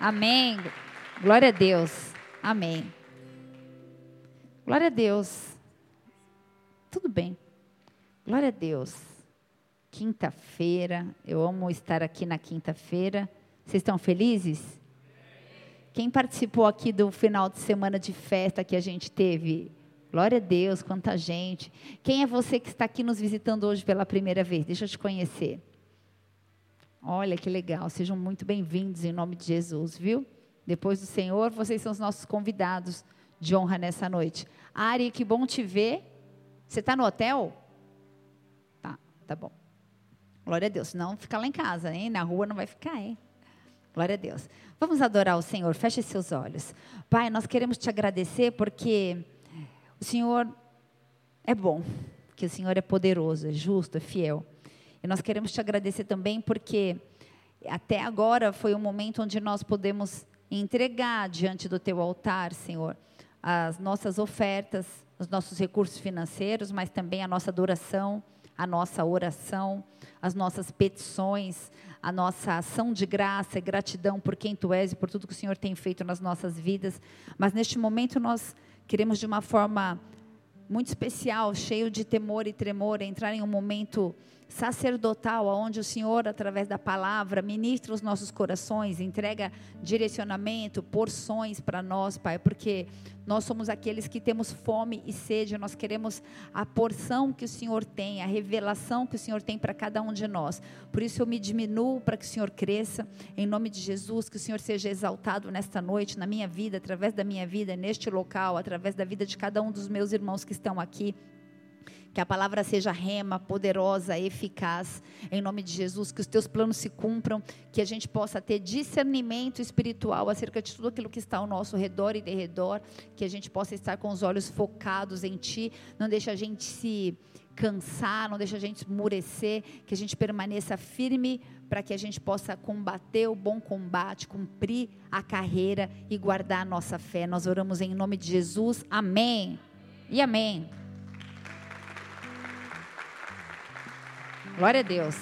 Amém. Glória a Deus. Amém. Glória a Deus. Tudo bem. Glória a Deus. Quinta-feira. Eu amo estar aqui na quinta-feira. Vocês estão felizes? Quem participou aqui do final de semana de festa que a gente teve? Glória a Deus, quanta gente. Quem é você que está aqui nos visitando hoje pela primeira vez? Deixa eu te conhecer. Olha que legal, sejam muito bem-vindos em nome de Jesus, viu? Depois do Senhor, vocês são os nossos convidados de honra nessa noite. Ari, que bom te ver. Você está no hotel? Tá, tá bom. Glória a Deus. Não fica lá em casa, hein? Na rua não vai ficar, hein? Glória a Deus. Vamos adorar o Senhor. Feche seus olhos. Pai, nós queremos te agradecer porque o Senhor é bom, que o Senhor é poderoso, é justo, é fiel. E nós queremos te agradecer também porque até agora foi um momento onde nós podemos entregar diante do teu altar, Senhor, as nossas ofertas, os nossos recursos financeiros, mas também a nossa adoração, a nossa oração, as nossas petições, a nossa ação de graça e gratidão por quem tu és e por tudo que o Senhor tem feito nas nossas vidas. Mas neste momento nós queremos de uma forma muito especial, cheio de temor e tremor, entrar em um momento sacerdotal, onde o Senhor, através da palavra, ministra os nossos corações, entrega direcionamento, porções para nós, Pai, porque nós somos aqueles que temos fome e sede, nós queremos a porção que o Senhor tem, a revelação que o Senhor tem para cada um de nós. Por isso eu me diminuo para que o Senhor cresça, em nome de Jesus, que o Senhor seja exaltado nesta noite, na minha vida, através da minha vida, neste local, através da vida de cada um dos meus irmãos que estão aqui. Que a palavra seja rema, poderosa, eficaz, em nome de Jesus, que os teus planos se cumpram, que a gente possa ter discernimento espiritual acerca de tudo aquilo que está ao nosso redor e derredor, que a gente possa estar com os olhos focados em Ti, não deixe a gente se cansar, não deixe a gente esmurecer, que a gente permaneça firme para que a gente possa combater o bom combate, cumprir a carreira e guardar a nossa fé. Nós oramos em nome de Jesus. Amém. E amém. Glória a Deus.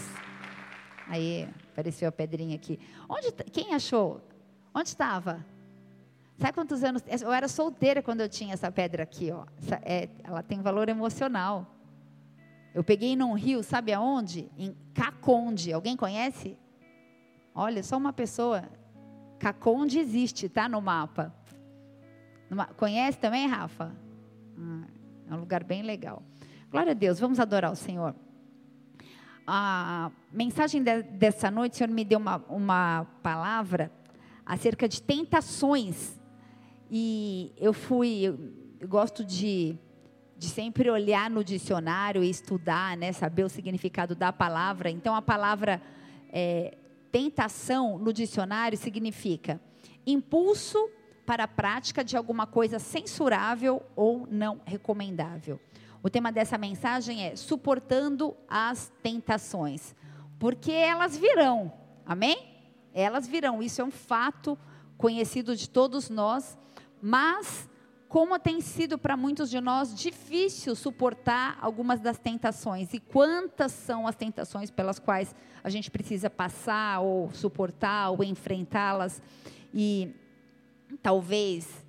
Aí, apareceu a pedrinha aqui. Onde, quem achou? Onde estava? Sabe quantos anos? Eu era solteira quando eu tinha essa pedra aqui, ó. Essa, é, ela tem valor emocional. Eu peguei num rio, sabe aonde? Em Caconde. Alguém conhece? Olha, só uma pessoa. Caconde existe, tá no mapa. Numa, conhece também, Rafa? Hum, é um lugar bem legal. Glória a Deus, vamos adorar o Senhor a mensagem de, dessa noite, o Senhor me deu uma, uma palavra acerca de tentações. E eu fui, eu, gosto de, de sempre olhar no dicionário e estudar, né, saber o significado da palavra. Então, a palavra é, tentação no dicionário significa impulso para a prática de alguma coisa censurável ou não recomendável. O tema dessa mensagem é suportando as tentações, porque elas virão. Amém? Elas virão. Isso é um fato conhecido de todos nós, mas como tem sido para muitos de nós difícil suportar algumas das tentações e quantas são as tentações pelas quais a gente precisa passar ou suportar ou enfrentá-las e talvez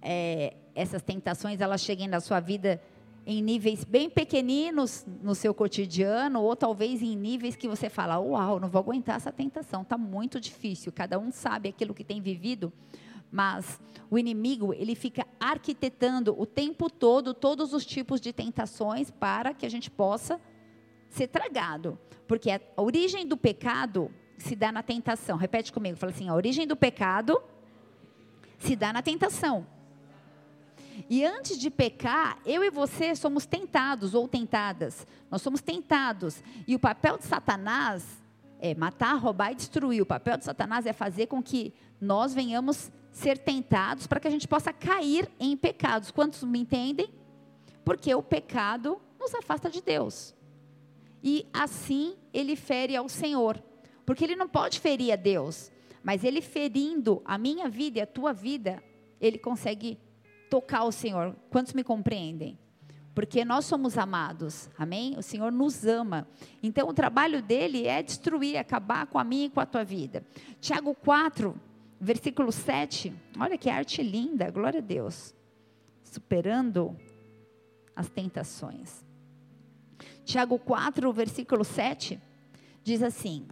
é, essas tentações elas cheguem na sua vida em níveis bem pequeninos no seu cotidiano, ou talvez em níveis que você fala: Uau, não vou aguentar essa tentação, está muito difícil. Cada um sabe aquilo que tem vivido, mas o inimigo, ele fica arquitetando o tempo todo todos os tipos de tentações para que a gente possa ser tragado. Porque a origem do pecado se dá na tentação. Repete comigo, fala assim: a origem do pecado se dá na tentação. E antes de pecar, eu e você somos tentados ou tentadas. Nós somos tentados. E o papel de Satanás é matar, roubar e destruir. O papel de Satanás é fazer com que nós venhamos ser tentados para que a gente possa cair em pecados. Quantos me entendem? Porque o pecado nos afasta de Deus. E assim ele fere ao Senhor. Porque ele não pode ferir a Deus. Mas ele ferindo a minha vida e a tua vida, ele consegue tocar o Senhor. Quantos me compreendem? Porque nós somos amados, amém? O Senhor nos ama. Então, o trabalho dele é destruir, acabar com a minha e com a tua vida. Tiago 4, versículo 7, olha que arte linda, glória a Deus. Superando as tentações. Tiago 4, versículo 7, diz assim: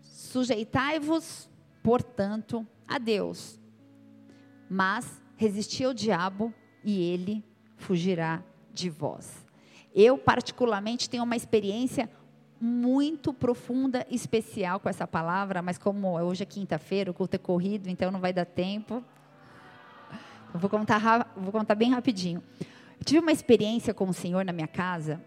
Sujeitai-vos, portanto, a Deus, mas resisti ao diabo e ele fugirá de vós. Eu, particularmente, tenho uma experiência muito profunda, especial com essa palavra, mas como hoje é quinta-feira, o culto é corrido, então não vai dar tempo. Eu vou contar, vou contar bem rapidinho. Eu tive uma experiência com o Senhor na minha casa.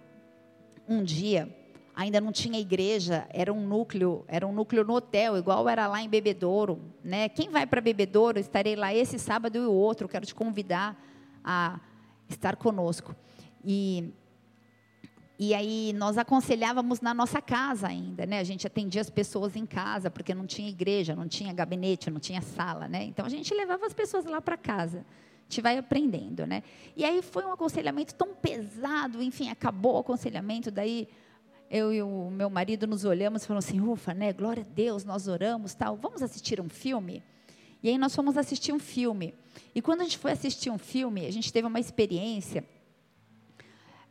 Um dia, ainda não tinha igreja, era um núcleo, era um núcleo no hotel, igual era lá em Bebedouro, né? Quem vai para Bebedouro, estarei lá esse sábado e o outro, quero te convidar a estar conosco. E e aí nós aconselhávamos na nossa casa ainda, né? A gente atendia as pessoas em casa, porque não tinha igreja, não tinha gabinete, não tinha sala, né? Então a gente levava as pessoas lá para casa. Gente vai aprendendo, né? E aí foi um aconselhamento tão pesado, enfim, acabou o aconselhamento, daí eu e o meu marido nos olhamos e falamos assim, ufa, né? Glória a Deus, nós oramos, tal. Vamos assistir um filme? E aí nós fomos assistir um filme. E quando a gente foi assistir um filme, a gente teve uma experiência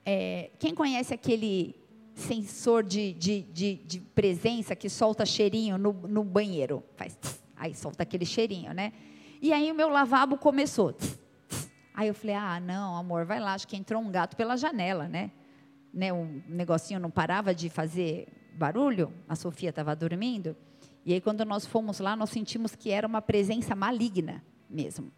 é, quem conhece aquele sensor de, de, de, de, presença que solta cheirinho no, no banheiro? Faz tss, aí solta aquele cheirinho, né? E aí o meu lavabo começou. Tss, tss. Aí eu falei, ah, não, amor, vai lá, acho que entrou um gato pela janela, né? Né? O negocinho não parava de fazer barulho, a Sofia estava dormindo. E aí, quando nós fomos lá, nós sentimos que era uma presença maligna mesmo.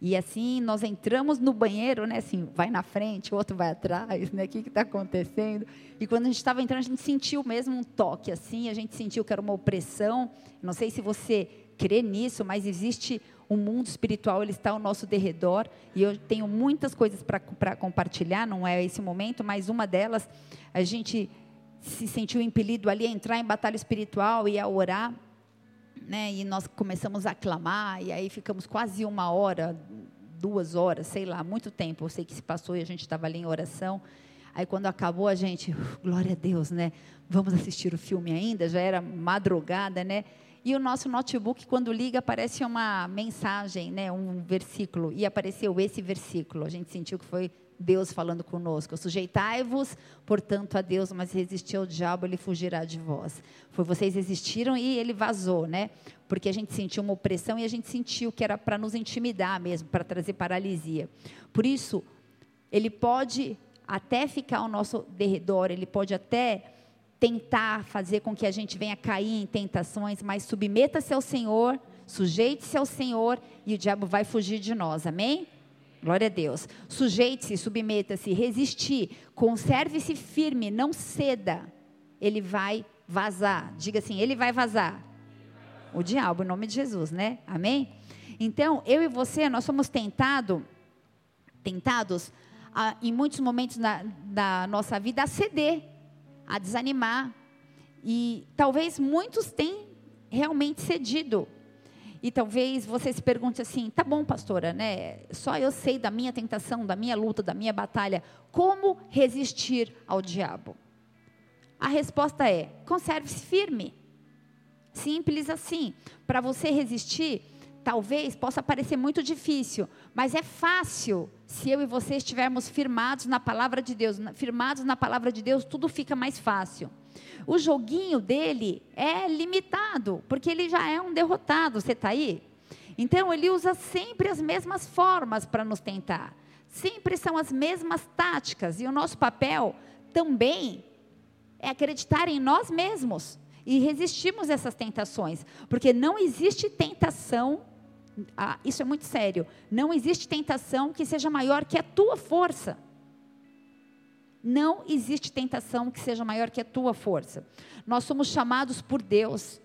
E assim nós entramos no banheiro, né? Assim, vai na frente, o outro vai atrás, né? O que está acontecendo? E quando a gente estava entrando, a gente sentiu mesmo um toque, assim, a gente sentiu que era uma opressão. Não sei se você crê nisso, mas existe um mundo espiritual, ele está ao nosso derredor. E eu tenho muitas coisas para compartilhar, não é esse momento, mas uma delas, a gente se sentiu impelido ali a entrar em batalha espiritual e a orar né? E nós começamos a clamar, e aí ficamos quase uma hora, duas horas, sei lá, muito tempo. Eu sei que se passou e a gente estava ali em oração. Aí quando acabou a gente, glória a Deus, né? Vamos assistir o filme ainda, já era madrugada, né? E o nosso notebook, quando liga, aparece uma mensagem, né? Um versículo. E apareceu esse versículo. A gente sentiu que foi Deus falando conosco. Sujeitai-vos, portanto, a Deus, mas resistir ao diabo, ele fugirá de vós. Foi vocês resistiram e ele vazou, né? Porque a gente sentiu uma opressão e a gente sentiu que era para nos intimidar mesmo, para trazer paralisia. Por isso, ele pode até ficar ao nosso derredor, ele pode até tentar fazer com que a gente venha cair em tentações, mas submeta-se ao Senhor, sujeite-se ao Senhor e o diabo vai fugir de nós. Amém? Glória a Deus. Sujeite-se, submeta-se, resistir, conserve-se firme, não ceda. Ele vai vazar. Diga assim, ele vai vazar. O diabo, em nome de Jesus, né? Amém? Então, eu e você, nós somos tentado, tentados a, em muitos momentos na, da nossa vida a ceder, a desanimar. E talvez muitos tenham realmente cedido e talvez você se pergunte assim: tá bom, pastora, né? Só eu sei da minha tentação, da minha luta, da minha batalha. Como resistir ao diabo? A resposta é: conserve-se firme. Simples assim. Para você resistir, talvez possa parecer muito difícil, mas é fácil se eu e você estivermos firmados na palavra de Deus. Firmados na palavra de Deus, tudo fica mais fácil. O joguinho dele é limitado, porque ele já é um derrotado. Você está aí? Então, ele usa sempre as mesmas formas para nos tentar. Sempre são as mesmas táticas. E o nosso papel também é acreditar em nós mesmos e resistirmos essas tentações. Porque não existe tentação ah, isso é muito sério. Não existe tentação que seja maior que a tua força. Não existe tentação que seja maior que a tua força. Nós somos chamados por Deus.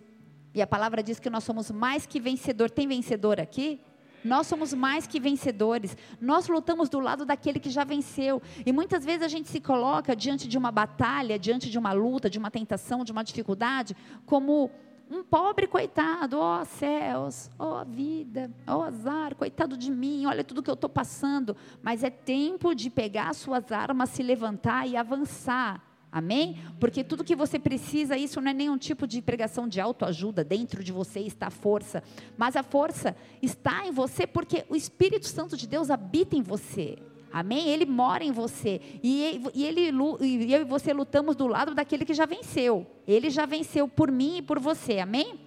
E a palavra diz que nós somos mais que vencedor. Tem vencedor aqui? Nós somos mais que vencedores. Nós lutamos do lado daquele que já venceu. E muitas vezes a gente se coloca diante de uma batalha, diante de uma luta, de uma tentação, de uma dificuldade, como um pobre coitado, ó oh, céus, ó oh, vida, ó oh, azar, coitado de mim, olha tudo que eu estou passando. Mas é tempo de pegar suas armas, se levantar e avançar Amém? Porque tudo que você precisa, isso não é nenhum tipo de pregação de autoajuda, dentro de você está a força, mas a força está em você porque o Espírito Santo de Deus habita em você. Amém? Ele mora em você. E, e, ele, e eu e você lutamos do lado daquele que já venceu. Ele já venceu por mim e por você. Amém?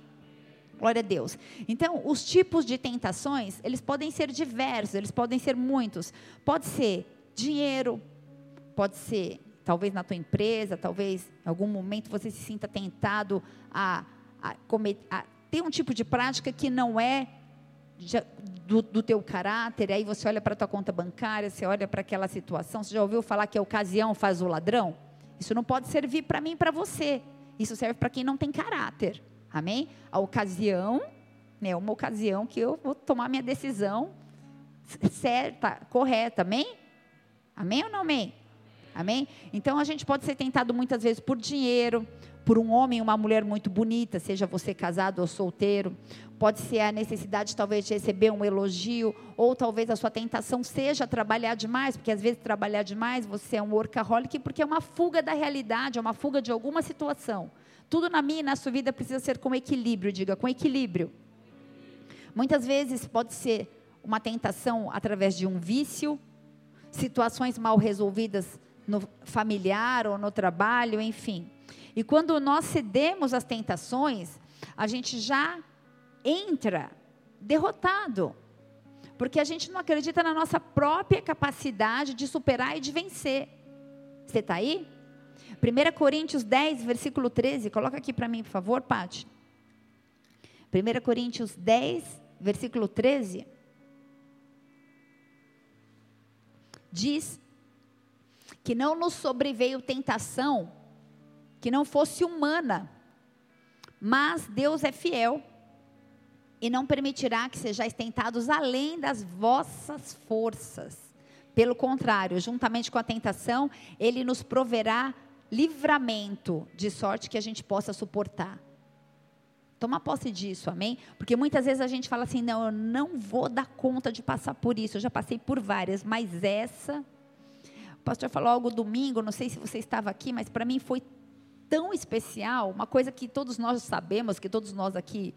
Glória a Deus. Então, os tipos de tentações, eles podem ser diversos, eles podem ser muitos. Pode ser dinheiro, pode ser talvez na tua empresa, talvez em algum momento você se sinta tentado a, a, a ter um tipo de prática que não é de, do, do, teu caráter, aí você olha para a tua conta bancária, você olha para aquela situação, você já ouviu falar que a ocasião faz o ladrão? Isso não pode servir para mim e para você. Isso serve para quem não tem caráter. Amém? A ocasião né, uma ocasião que eu vou tomar minha decisão certa, correta. Amém? Amém ou não amém? Amém? Então a gente pode ser tentado muitas vezes por dinheiro, por um homem ou uma mulher muito bonita, seja você casado ou solteiro. Pode ser a necessidade talvez de receber um elogio, ou talvez a sua tentação seja trabalhar demais, porque às vezes trabalhar demais você é um workaholic, porque é uma fuga da realidade, é uma fuga de alguma situação. Tudo na minha e na sua vida precisa ser com equilíbrio, diga, com equilíbrio. Muitas vezes pode ser uma tentação através de um vício, situações mal resolvidas no familiar ou no trabalho, enfim. E quando nós cedemos às tentações, a gente já entra derrotado. Porque a gente não acredita na nossa própria capacidade de superar e de vencer. Você está aí? 1 Coríntios 10, versículo 13. Coloca aqui para mim, por favor, Pati. 1 Coríntios 10, versículo 13. Diz que não nos sobreveio tentação que não fosse humana, mas Deus é fiel e não permitirá que sejais tentados além das vossas forças. Pelo contrário, juntamente com a tentação, ele nos proverá livramento, de sorte que a gente possa suportar. Toma posse disso, amém? Porque muitas vezes a gente fala assim: não, eu não vou dar conta de passar por isso. Eu já passei por várias, mas essa o pastor falou algo domingo, não sei se você estava aqui, mas para mim foi tão especial, uma coisa que todos nós sabemos, que todos nós aqui,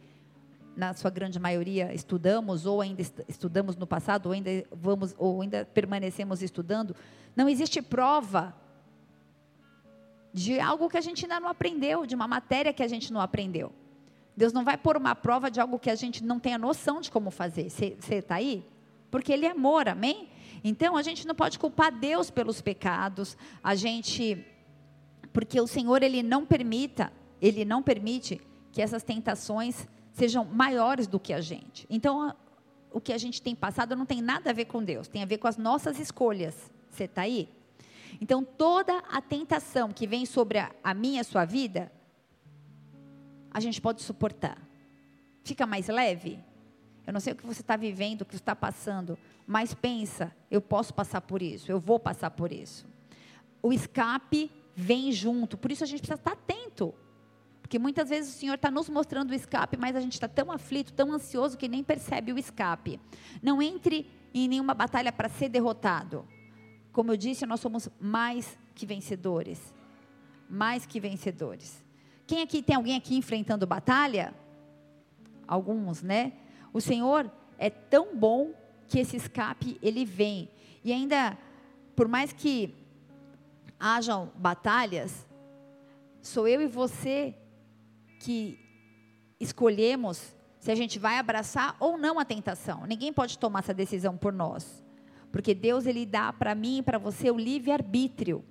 na sua grande maioria, estudamos, ou ainda estudamos no passado, ou ainda vamos, ou ainda permanecemos estudando. Não existe prova de algo que a gente ainda não aprendeu, de uma matéria que a gente não aprendeu. Deus não vai pôr uma prova de algo que a gente não tenha noção de como fazer. Você está aí? Porque Ele é amor, amém? Então a gente não pode culpar Deus pelos pecados. A gente porque o Senhor ele não permita, ele não permite que essas tentações sejam maiores do que a gente. Então o que a gente tem passado não tem nada a ver com Deus, tem a ver com as nossas escolhas. Você está aí? Então toda a tentação que vem sobre a, a minha a sua vida, a gente pode suportar. Fica mais leve? Eu não sei o que você está vivendo, o que você está passando, mas pensa, eu posso passar por isso, eu vou passar por isso. O escape vem junto, por isso a gente precisa estar atento. Porque muitas vezes o Senhor está nos mostrando o escape, mas a gente está tão aflito, tão ansioso que nem percebe o escape. Não entre em nenhuma batalha para ser derrotado. Como eu disse, nós somos mais que vencedores. Mais que vencedores. Quem aqui tem alguém aqui enfrentando batalha? Alguns, né? O Senhor é tão bom que esse escape ele vem. E ainda, por mais que hajam batalhas, sou eu e você que escolhemos se a gente vai abraçar ou não a tentação. Ninguém pode tomar essa decisão por nós. Porque Deus ele dá para mim e para você o livre arbítrio.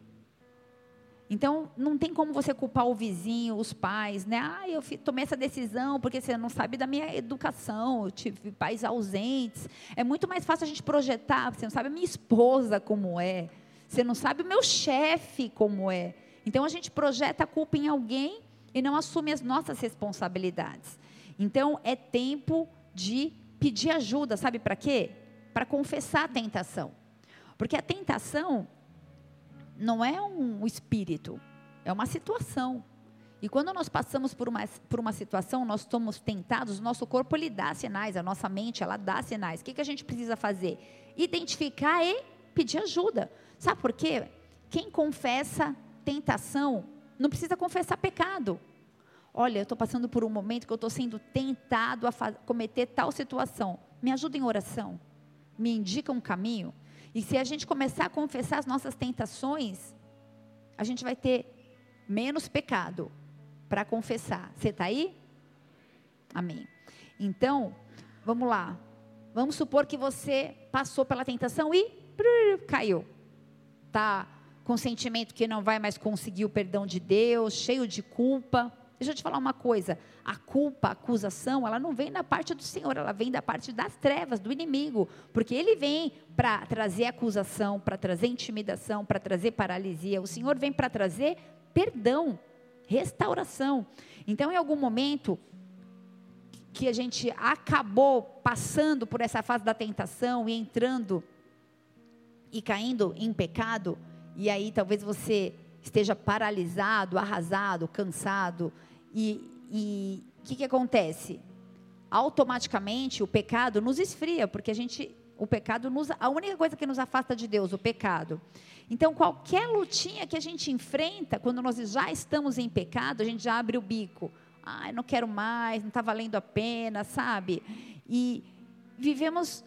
Então, não tem como você culpar o vizinho, os pais, né? Ah, eu tomei essa decisão porque você não sabe da minha educação, eu tive pais ausentes. É muito mais fácil a gente projetar, você não sabe a minha esposa como é, você não sabe o meu chefe como é. Então, a gente projeta a culpa em alguém e não assume as nossas responsabilidades. Então, é tempo de pedir ajuda, sabe para quê? Para confessar a tentação. Porque a tentação, não é um espírito, é uma situação. E quando nós passamos por uma, por uma situação, nós somos tentados, nosso corpo ele dá sinais, a nossa mente ela dá sinais. O que, que a gente precisa fazer? Identificar e pedir ajuda. Sabe por quê? Quem confessa tentação, não precisa confessar pecado. Olha, eu estou passando por um momento que eu estou sendo tentado a cometer tal situação. Me ajuda em oração. Me indica um caminho. E se a gente começar a confessar as nossas tentações, a gente vai ter menos pecado para confessar. Você está aí? Amém. Então, vamos lá. Vamos supor que você passou pela tentação e caiu. Tá com sentimento que não vai mais conseguir o perdão de Deus, cheio de culpa. Deixa eu te falar uma coisa: a culpa, a acusação, ela não vem da parte do Senhor, ela vem da parte das trevas, do inimigo. Porque ele vem para trazer acusação, para trazer intimidação, para trazer paralisia. O Senhor vem para trazer perdão, restauração. Então, em algum momento que a gente acabou passando por essa fase da tentação e entrando e caindo em pecado, e aí talvez você esteja paralisado, arrasado, cansado, e o que, que acontece? Automaticamente o pecado nos esfria, porque a gente, o pecado nos, a única coisa que nos afasta de Deus, o pecado. Então qualquer lutinha que a gente enfrenta, quando nós já estamos em pecado, a gente já abre o bico. Ah, não quero mais, não está valendo a pena, sabe? E vivemos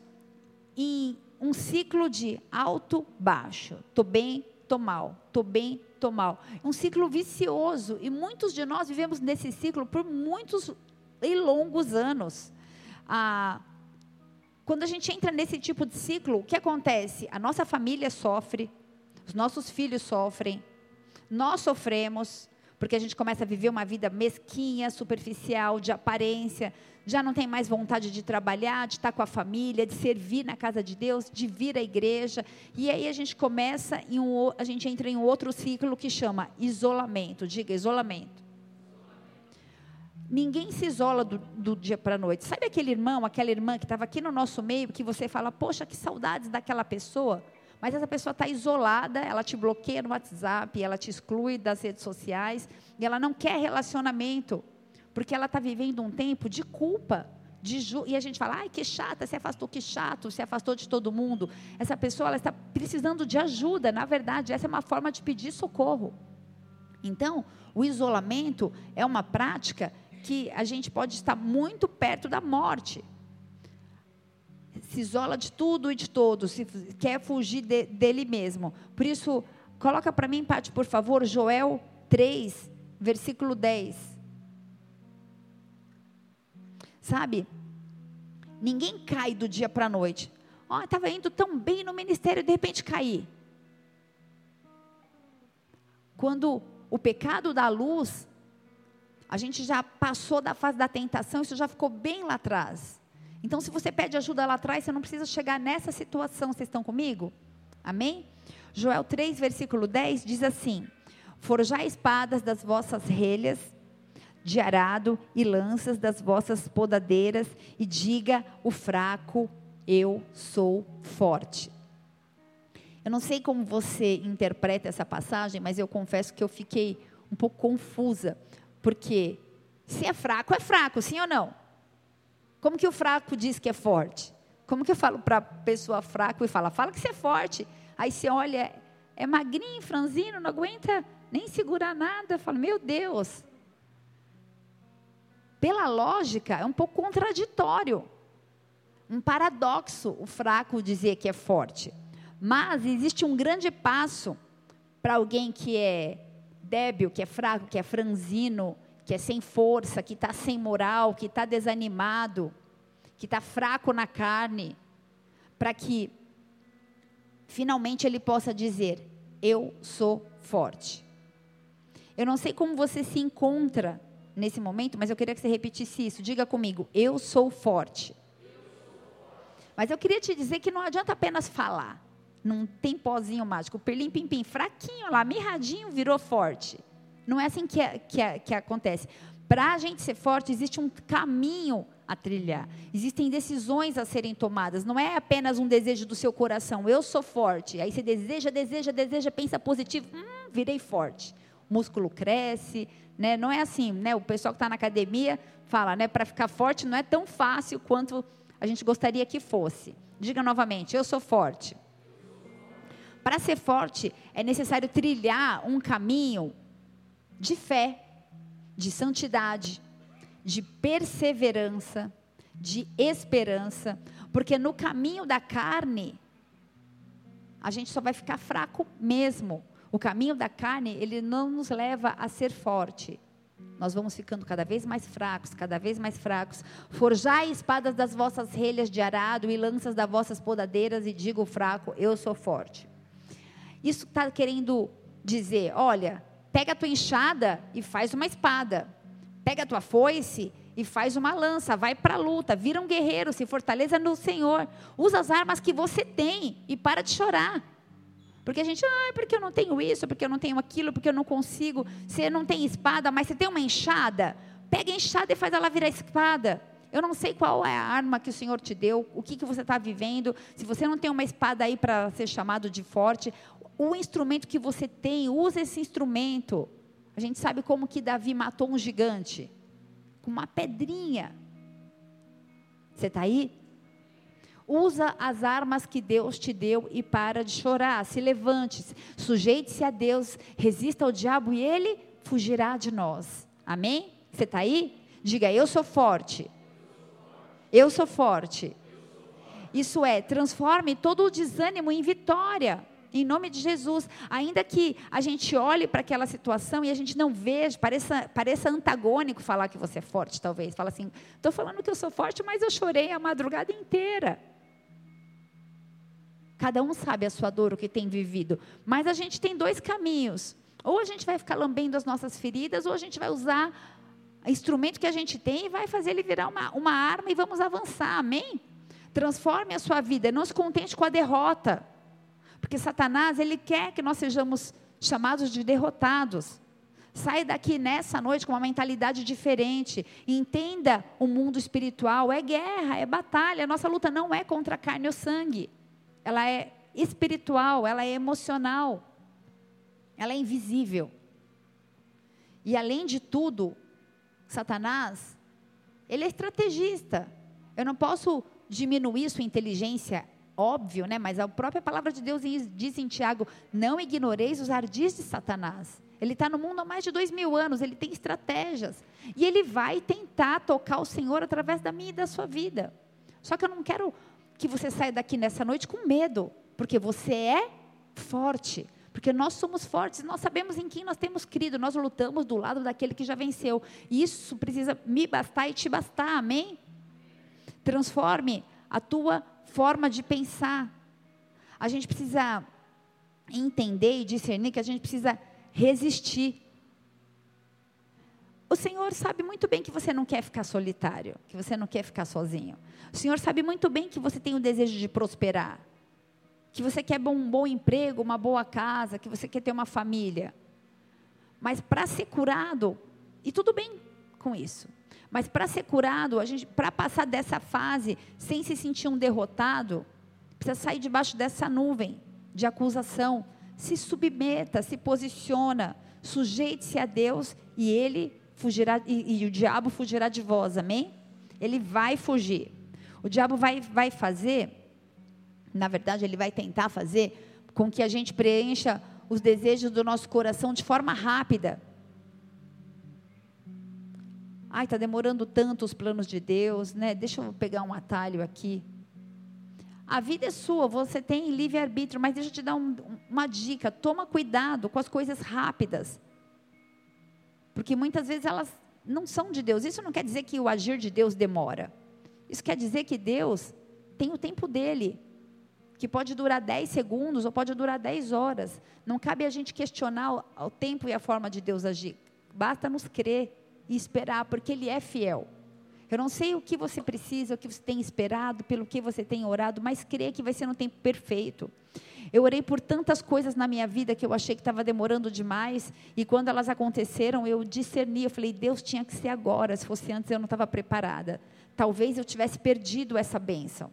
em um ciclo de alto, baixo. Estou bem, estou mal. Estou bem, estou mal. Um ciclo vicioso. E muitos de nós vivemos nesse ciclo por muitos e longos anos. Ah, quando a gente entra nesse tipo de ciclo, o que acontece? A nossa família sofre, os nossos filhos sofrem, nós sofremos, porque a gente começa a viver uma vida mesquinha, superficial, de aparência, já não tem mais vontade de trabalhar, de estar com a família, de servir na casa de Deus, de vir à igreja. E aí a gente começa em um, a gente entra em um outro ciclo que chama isolamento. Diga isolamento. Ninguém se isola do, do dia para a noite. Sabe aquele irmão, aquela irmã que estava aqui no nosso meio, que você fala, poxa, que saudades daquela pessoa? Mas essa pessoa está isolada, ela te bloqueia no WhatsApp, ela te exclui das redes sociais, e ela não quer relacionamento, porque ela está vivendo um tempo de culpa. De ju... E a gente fala, ai, que chata, se afastou, que chato, se afastou de todo mundo. Essa pessoa ela está precisando de ajuda, na verdade, essa é uma forma de pedir socorro. Então, o isolamento é uma prática que a gente pode estar muito perto da morte se isola de tudo e de todos, se quer fugir de, dele mesmo. Por isso, coloca para mim, Pati, por favor, Joel 3, versículo 10. Sabe? Ninguém cai do dia para a noite. Ó, oh, estava indo tão bem no ministério, de repente caí. Quando o pecado dá luz, a gente já passou da fase da tentação, isso já ficou bem lá atrás. Então, se você pede ajuda lá atrás, você não precisa chegar nessa situação. Vocês estão comigo? Amém? Joel 3, versículo 10 diz assim: Forjai espadas das vossas relhas de arado e lanças das vossas podadeiras, e diga o fraco: Eu sou forte. Eu não sei como você interpreta essa passagem, mas eu confesso que eu fiquei um pouco confusa, porque se é fraco, é fraco, sim ou não? Como que o fraco diz que é forte? Como que eu falo para a pessoa fraca e fala, fala que você é forte. Aí você olha, é magrinho, franzino, não aguenta nem segurar nada. Fala, meu Deus. Pela lógica, é um pouco contraditório. Um paradoxo o fraco dizer que é forte. Mas existe um grande passo para alguém que é débil, que é fraco, que é franzino, que é sem força, que está sem moral, que está desanimado, que está fraco na carne, para que finalmente ele possa dizer: Eu sou forte. Eu não sei como você se encontra nesse momento, mas eu queria que você repetisse isso. Diga comigo: Eu sou forte. Mas eu queria te dizer que não adianta apenas falar. Não tem pozinho mágico. Perlim pim pim, fraquinho lá, mirradinho, virou forte. Não é assim que, é, que, é, que acontece. Para a gente ser forte, existe um caminho a trilhar. Existem decisões a serem tomadas. Não é apenas um desejo do seu coração. Eu sou forte. Aí você deseja, deseja, deseja, pensa positivo. Hum, virei forte. Músculo cresce. Né? Não é assim. Né? O pessoal que está na academia fala, né? para ficar forte não é tão fácil quanto a gente gostaria que fosse. Diga novamente, eu sou forte. para ser forte é necessário trilhar um caminho de fé, de santidade, de perseverança, de esperança, porque no caminho da carne a gente só vai ficar fraco mesmo. O caminho da carne, ele não nos leva a ser forte. Nós vamos ficando cada vez mais fracos, cada vez mais fracos. Forjai espadas das vossas relhas de arado e lanças das vossas podadeiras, e digo fraco, eu sou forte. Isso está querendo dizer: olha, pega a tua enxada e faz uma espada. Pega a tua foice e faz uma lança, vai para a luta, vira um guerreiro, se fortaleça no Senhor. Usa as armas que você tem e para de chorar. Porque a gente, ah, porque eu não tenho isso, porque eu não tenho aquilo, porque eu não consigo. Você não tem espada, mas você tem uma enxada. Pega a enxada e faz ela virar espada. Eu não sei qual é a arma que o Senhor te deu, o que, que você está vivendo. Se você não tem uma espada aí para ser chamado de forte, o instrumento que você tem, usa esse instrumento. A gente sabe como que Davi matou um gigante com uma pedrinha. Você está aí? Usa as armas que Deus te deu e para de chorar. Se levante, sujeite-se a Deus, resista ao diabo e ele fugirá de nós. Amém? Você está aí? Diga, eu sou forte. Eu sou forte. Isso é, transforme todo o desânimo em vitória. Em nome de Jesus, ainda que a gente olhe para aquela situação e a gente não veja, pareça, pareça antagônico falar que você é forte, talvez. Fala assim, estou falando que eu sou forte, mas eu chorei a madrugada inteira. Cada um sabe a sua dor, o que tem vivido. Mas a gente tem dois caminhos. Ou a gente vai ficar lambendo as nossas feridas, ou a gente vai usar o instrumento que a gente tem e vai fazer ele virar uma, uma arma e vamos avançar. Amém? Transforme a sua vida. Não se contente com a derrota. Porque Satanás, ele quer que nós sejamos chamados de derrotados. Sai daqui nessa noite com uma mentalidade diferente. Entenda o mundo espiritual. É guerra, é batalha. Nossa luta não é contra a carne ou sangue ela é espiritual, ela é emocional, ela é invisível. E além de tudo, Satanás, ele é estrategista. Eu não posso diminuir sua inteligência, óbvio, né? Mas a própria palavra de Deus diz em Tiago: não ignoreis os ardis de Satanás. Ele está no mundo há mais de dois mil anos, ele tem estratégias. E ele vai tentar tocar o Senhor através da minha e da sua vida. Só que eu não quero que você saia daqui nessa noite com medo, porque você é forte. Porque nós somos fortes, nós sabemos em quem nós temos crido, nós lutamos do lado daquele que já venceu. Isso precisa me bastar e te bastar, amém? Transforme a tua forma de pensar. A gente precisa entender e discernir que a gente precisa resistir. O Senhor sabe muito bem que você não quer ficar solitário, que você não quer ficar sozinho. O Senhor sabe muito bem que você tem o desejo de prosperar, que você quer um bom emprego, uma boa casa, que você quer ter uma família. Mas para ser curado, e tudo bem com isso, mas para ser curado, para passar dessa fase sem se sentir um derrotado, precisa sair debaixo dessa nuvem de acusação. Se submeta, se posiciona, sujeite-se a Deus e Ele fugirá, e, e o diabo fugirá de vós, amém? Ele vai fugir. O diabo vai, vai fazer, na verdade, ele vai tentar fazer com que a gente preencha os desejos do nosso coração de forma rápida. Ai, está demorando tanto os planos de Deus, né? Deixa eu pegar um atalho aqui. A vida é sua, você tem livre-arbítrio, mas deixa eu te dar um, uma dica: toma cuidado com as coisas rápidas. Porque muitas vezes elas não são de Deus. Isso não quer dizer que o agir de Deus demora. Isso quer dizer que Deus tem o tempo dele, que pode durar 10 segundos ou pode durar 10 horas. Não cabe a gente questionar o, o tempo e a forma de Deus agir. Basta nos crer e esperar, porque Ele é fiel. Eu não sei o que você precisa, o que você tem esperado, pelo que você tem orado, mas crê que vai ser no tempo perfeito. Eu orei por tantas coisas na minha vida que eu achei que estava demorando demais, e quando elas aconteceram, eu discerni, eu falei, Deus tinha que ser agora, se fosse antes eu não estava preparada. Talvez eu tivesse perdido essa bênção.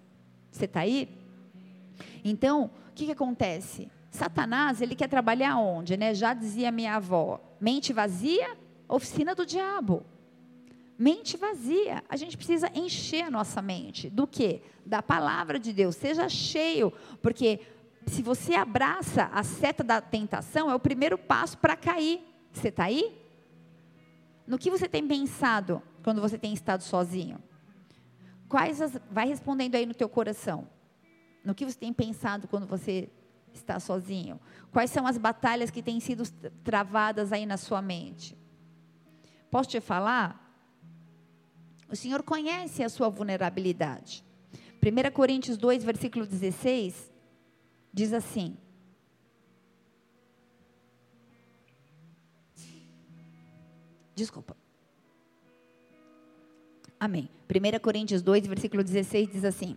Você está aí? Então, o que, que acontece? Satanás, ele quer trabalhar onde, né? Já dizia minha avó, mente vazia, oficina do diabo. Mente vazia. A gente precisa encher a nossa mente. Do que? Da palavra de Deus. Seja cheio. Porque se você abraça a seta da tentação, é o primeiro passo para cair. Você está aí? No que você tem pensado quando você tem estado sozinho? Quais as, vai respondendo aí no teu coração. No que você tem pensado quando você está sozinho? Quais são as batalhas que têm sido travadas aí na sua mente? Posso te falar? O Senhor conhece a sua vulnerabilidade. 1 Coríntios 2, versículo 16, diz assim: Desculpa. Amém. 1 Coríntios 2, versículo 16 diz assim: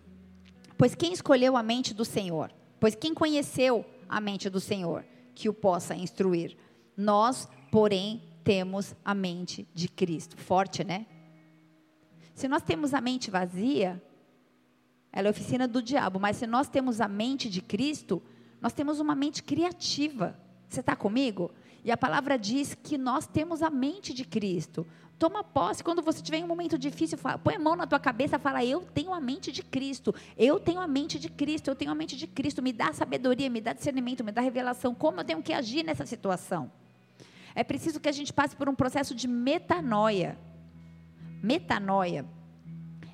Pois quem escolheu a mente do Senhor? Pois quem conheceu a mente do Senhor que o possa instruir? Nós, porém, temos a mente de Cristo. Forte, né? Se nós temos a mente vazia, ela é oficina do diabo, mas se nós temos a mente de Cristo, nós temos uma mente criativa. Você está comigo? E a palavra diz que nós temos a mente de Cristo. Toma posse quando você tiver um momento difícil, fala, põe a mão na tua cabeça e fala: Eu tenho a mente de Cristo, eu tenho a mente de Cristo, eu tenho a mente de Cristo. Me dá sabedoria, me dá discernimento, me dá revelação. Como eu tenho que agir nessa situação? É preciso que a gente passe por um processo de metanoia. Metanoia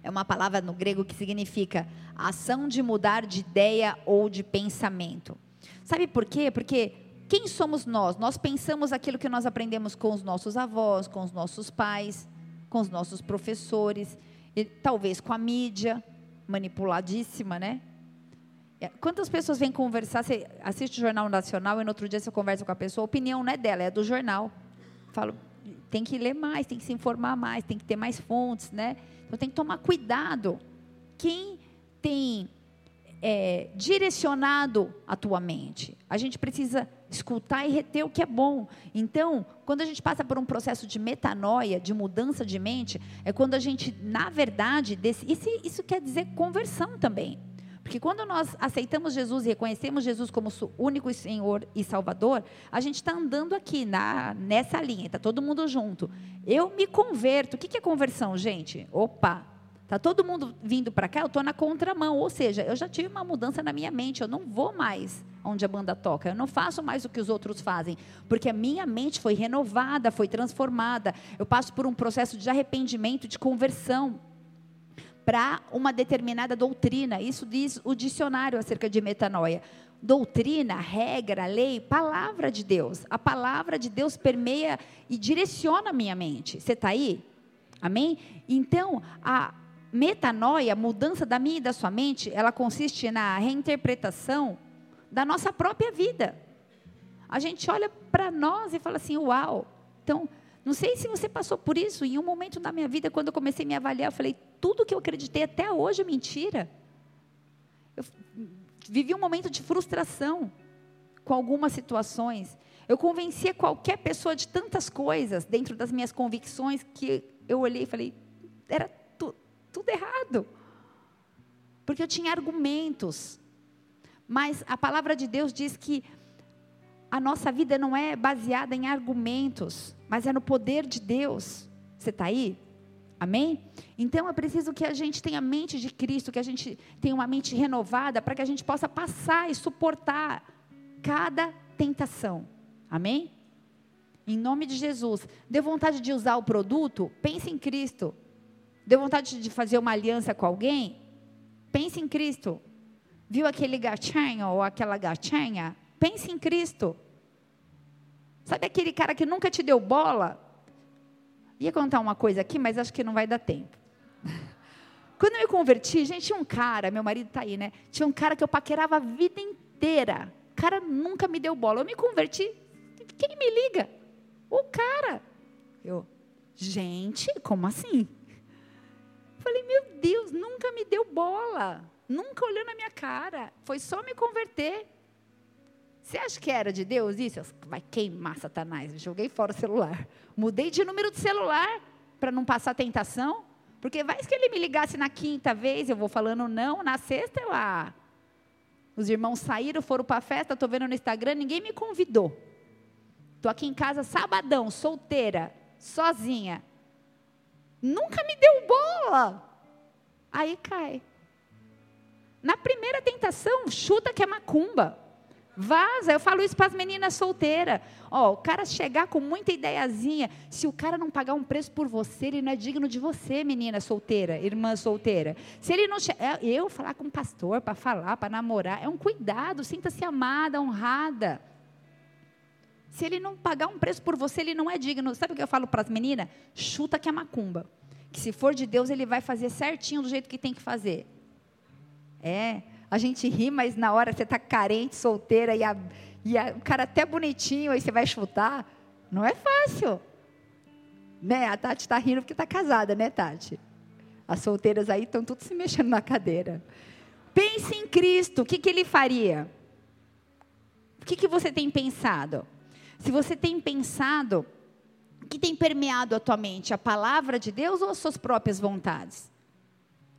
é uma palavra no grego que significa ação de mudar de ideia ou de pensamento. Sabe por quê? Porque quem somos nós? Nós pensamos aquilo que nós aprendemos com os nossos avós, com os nossos pais, com os nossos professores, e talvez com a mídia, manipuladíssima, né? É, quantas pessoas vêm conversar, você assiste o Jornal Nacional e no outro dia você conversa com a pessoa, a opinião não é dela, é do jornal. Falo, tem que ler mais, tem que se informar mais, tem que ter mais fontes, né? Então tem que tomar cuidado. Quem tem é, direcionado a tua mente? A gente precisa escutar e reter o que é bom. Então, quando a gente passa por um processo de metanoia, de mudança de mente, é quando a gente, na verdade, desse, isso, isso quer dizer conversão também. Porque quando nós aceitamos Jesus e reconhecemos Jesus como único Senhor e Salvador, a gente está andando aqui na, nessa linha, está todo mundo junto. Eu me converto. O que é conversão, gente? Opa, Está todo mundo vindo para cá, eu estou na contramão. Ou seja, eu já tive uma mudança na minha mente. Eu não vou mais onde a banda toca. Eu não faço mais o que os outros fazem. Porque a minha mente foi renovada, foi transformada. Eu passo por um processo de arrependimento, de conversão para uma determinada doutrina. Isso diz o dicionário acerca de metanoia. Doutrina, regra, lei, palavra de Deus. A palavra de Deus permeia e direciona a minha mente. Você está aí? Amém? Então, a metanoia, a mudança da minha e da sua mente, ela consiste na reinterpretação da nossa própria vida. A gente olha para nós e fala assim: uau. Então, não sei se você passou por isso. Em um momento da minha vida, quando eu comecei a me avaliar, eu falei: tudo que eu acreditei até hoje é mentira. Eu vivi um momento de frustração com algumas situações. Eu convencia qualquer pessoa de tantas coisas dentro das minhas convicções que eu olhei e falei: era tu, tudo errado. Porque eu tinha argumentos. Mas a palavra de Deus diz que a nossa vida não é baseada em argumentos, mas é no poder de Deus. Você está aí? Amém? Então é preciso que a gente tenha a mente de Cristo, que a gente tenha uma mente renovada, para que a gente possa passar e suportar cada tentação. Amém? Em nome de Jesus. Deu vontade de usar o produto? Pense em Cristo. Deu vontade de fazer uma aliança com alguém? Pense em Cristo. Viu aquele gatinho ou aquela gatinha? Pense em Cristo. Sabe aquele cara que nunca te deu bola? Ia contar uma coisa aqui, mas acho que não vai dar tempo. Quando eu me converti, gente, tinha um cara, meu marido está aí, né? Tinha um cara que eu paquerava a vida inteira. O cara nunca me deu bola. Eu me converti. Quem me liga? O cara. Eu, gente, como assim? Falei, meu Deus, nunca me deu bola. Nunca olhou na minha cara. Foi só me converter. Você acha que era de Deus isso? Vai queimar Satanás. Joguei fora o celular. Mudei de número de celular para não passar tentação. Porque vai que ele me ligasse na quinta vez, eu vou falando não, na sexta eu ah. Os irmãos saíram, foram para a festa, estou vendo no Instagram, ninguém me convidou. Estou aqui em casa sabadão, solteira, sozinha. Nunca me deu bola. Aí cai. Na primeira tentação, chuta que é macumba. Vaza. Eu falo isso para as meninas solteiras. Ó, o cara chegar com muita ideiazinha, se o cara não pagar um preço por você, ele não é digno de você, menina solteira, irmã solteira. Se ele não é, eu falar com o pastor para falar, para namorar, é um cuidado, sinta-se amada, honrada. Se ele não pagar um preço por você, ele não é digno. Sabe o que eu falo para as meninas? Chuta que é macumba. Que se for de Deus, ele vai fazer certinho do jeito que tem que fazer. É, a gente ri, mas na hora você está carente, solteira, e, a, e a, o cara até bonitinho, aí você vai chutar. Não é fácil. Né? A Tati está rindo porque está casada, né, Tati? As solteiras aí estão tudo se mexendo na cadeira. Pense em Cristo, o que, que ele faria? O que, que você tem pensado? Se você tem pensado, o que tem permeado a tua mente? A palavra de Deus ou as suas próprias vontades?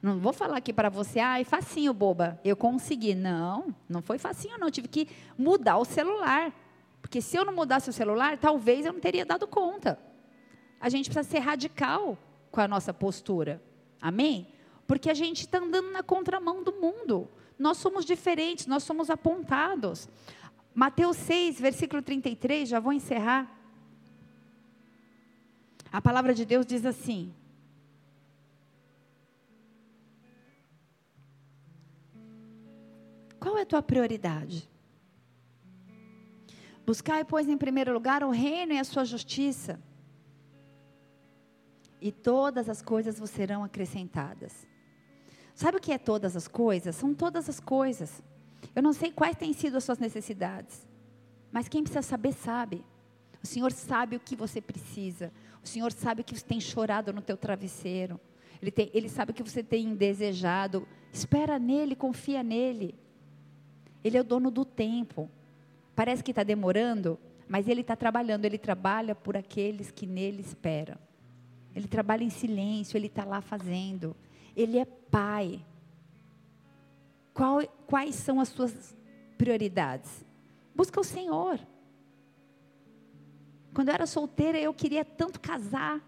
Não vou falar aqui para você, ai, facinho, boba, eu consegui. Não, não foi facinho, não. Eu tive que mudar o celular. Porque se eu não mudasse o celular, talvez eu não teria dado conta. A gente precisa ser radical com a nossa postura. Amém? Porque a gente está andando na contramão do mundo. Nós somos diferentes, nós somos apontados. Mateus 6, versículo 33, já vou encerrar. A palavra de Deus diz assim: Qual é a tua prioridade? Buscai, pois, em primeiro lugar o reino e a sua justiça, e todas as coisas vos serão acrescentadas. Sabe o que é todas as coisas? São todas as coisas. Eu não sei quais têm sido as suas necessidades, mas quem precisa saber, sabe. O Senhor sabe o que você precisa. O Senhor sabe o que você tem chorado no teu travesseiro. Ele, tem, ele sabe o que você tem desejado. Espera nele, confia nele. Ele é o dono do tempo. Parece que está demorando, mas ele está trabalhando. Ele trabalha por aqueles que nele esperam. Ele trabalha em silêncio, ele está lá fazendo. Ele é pai. Qual, quais são as suas prioridades? Busca o Senhor. Quando eu era solteira, eu queria tanto casar.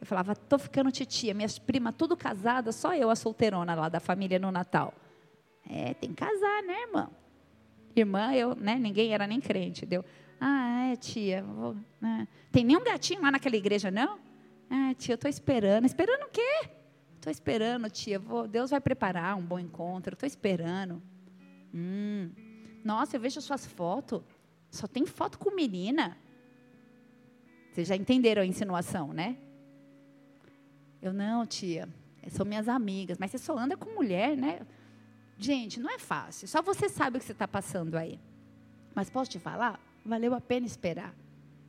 Eu falava, estou ficando titia, minhas primas tudo casadas, só eu a solteirona lá da família no Natal. É, tem que casar, né, irmão? Irmã, eu, né, ninguém era nem crente, deu. Ah, é, tia. Vou, né. Tem nenhum gatinho lá naquela igreja, não? Ah, tia, eu estou esperando. Esperando o quê? Estou esperando, tia. Vou, Deus vai preparar um bom encontro. Estou esperando. Hum. Nossa, eu vejo suas fotos. Só tem foto com menina. Vocês já entenderam a insinuação, né? Eu não, tia. São minhas amigas. Mas você só anda com mulher, né? Gente, não é fácil. Só você sabe o que você está passando aí. Mas posso te falar? Valeu a pena esperar.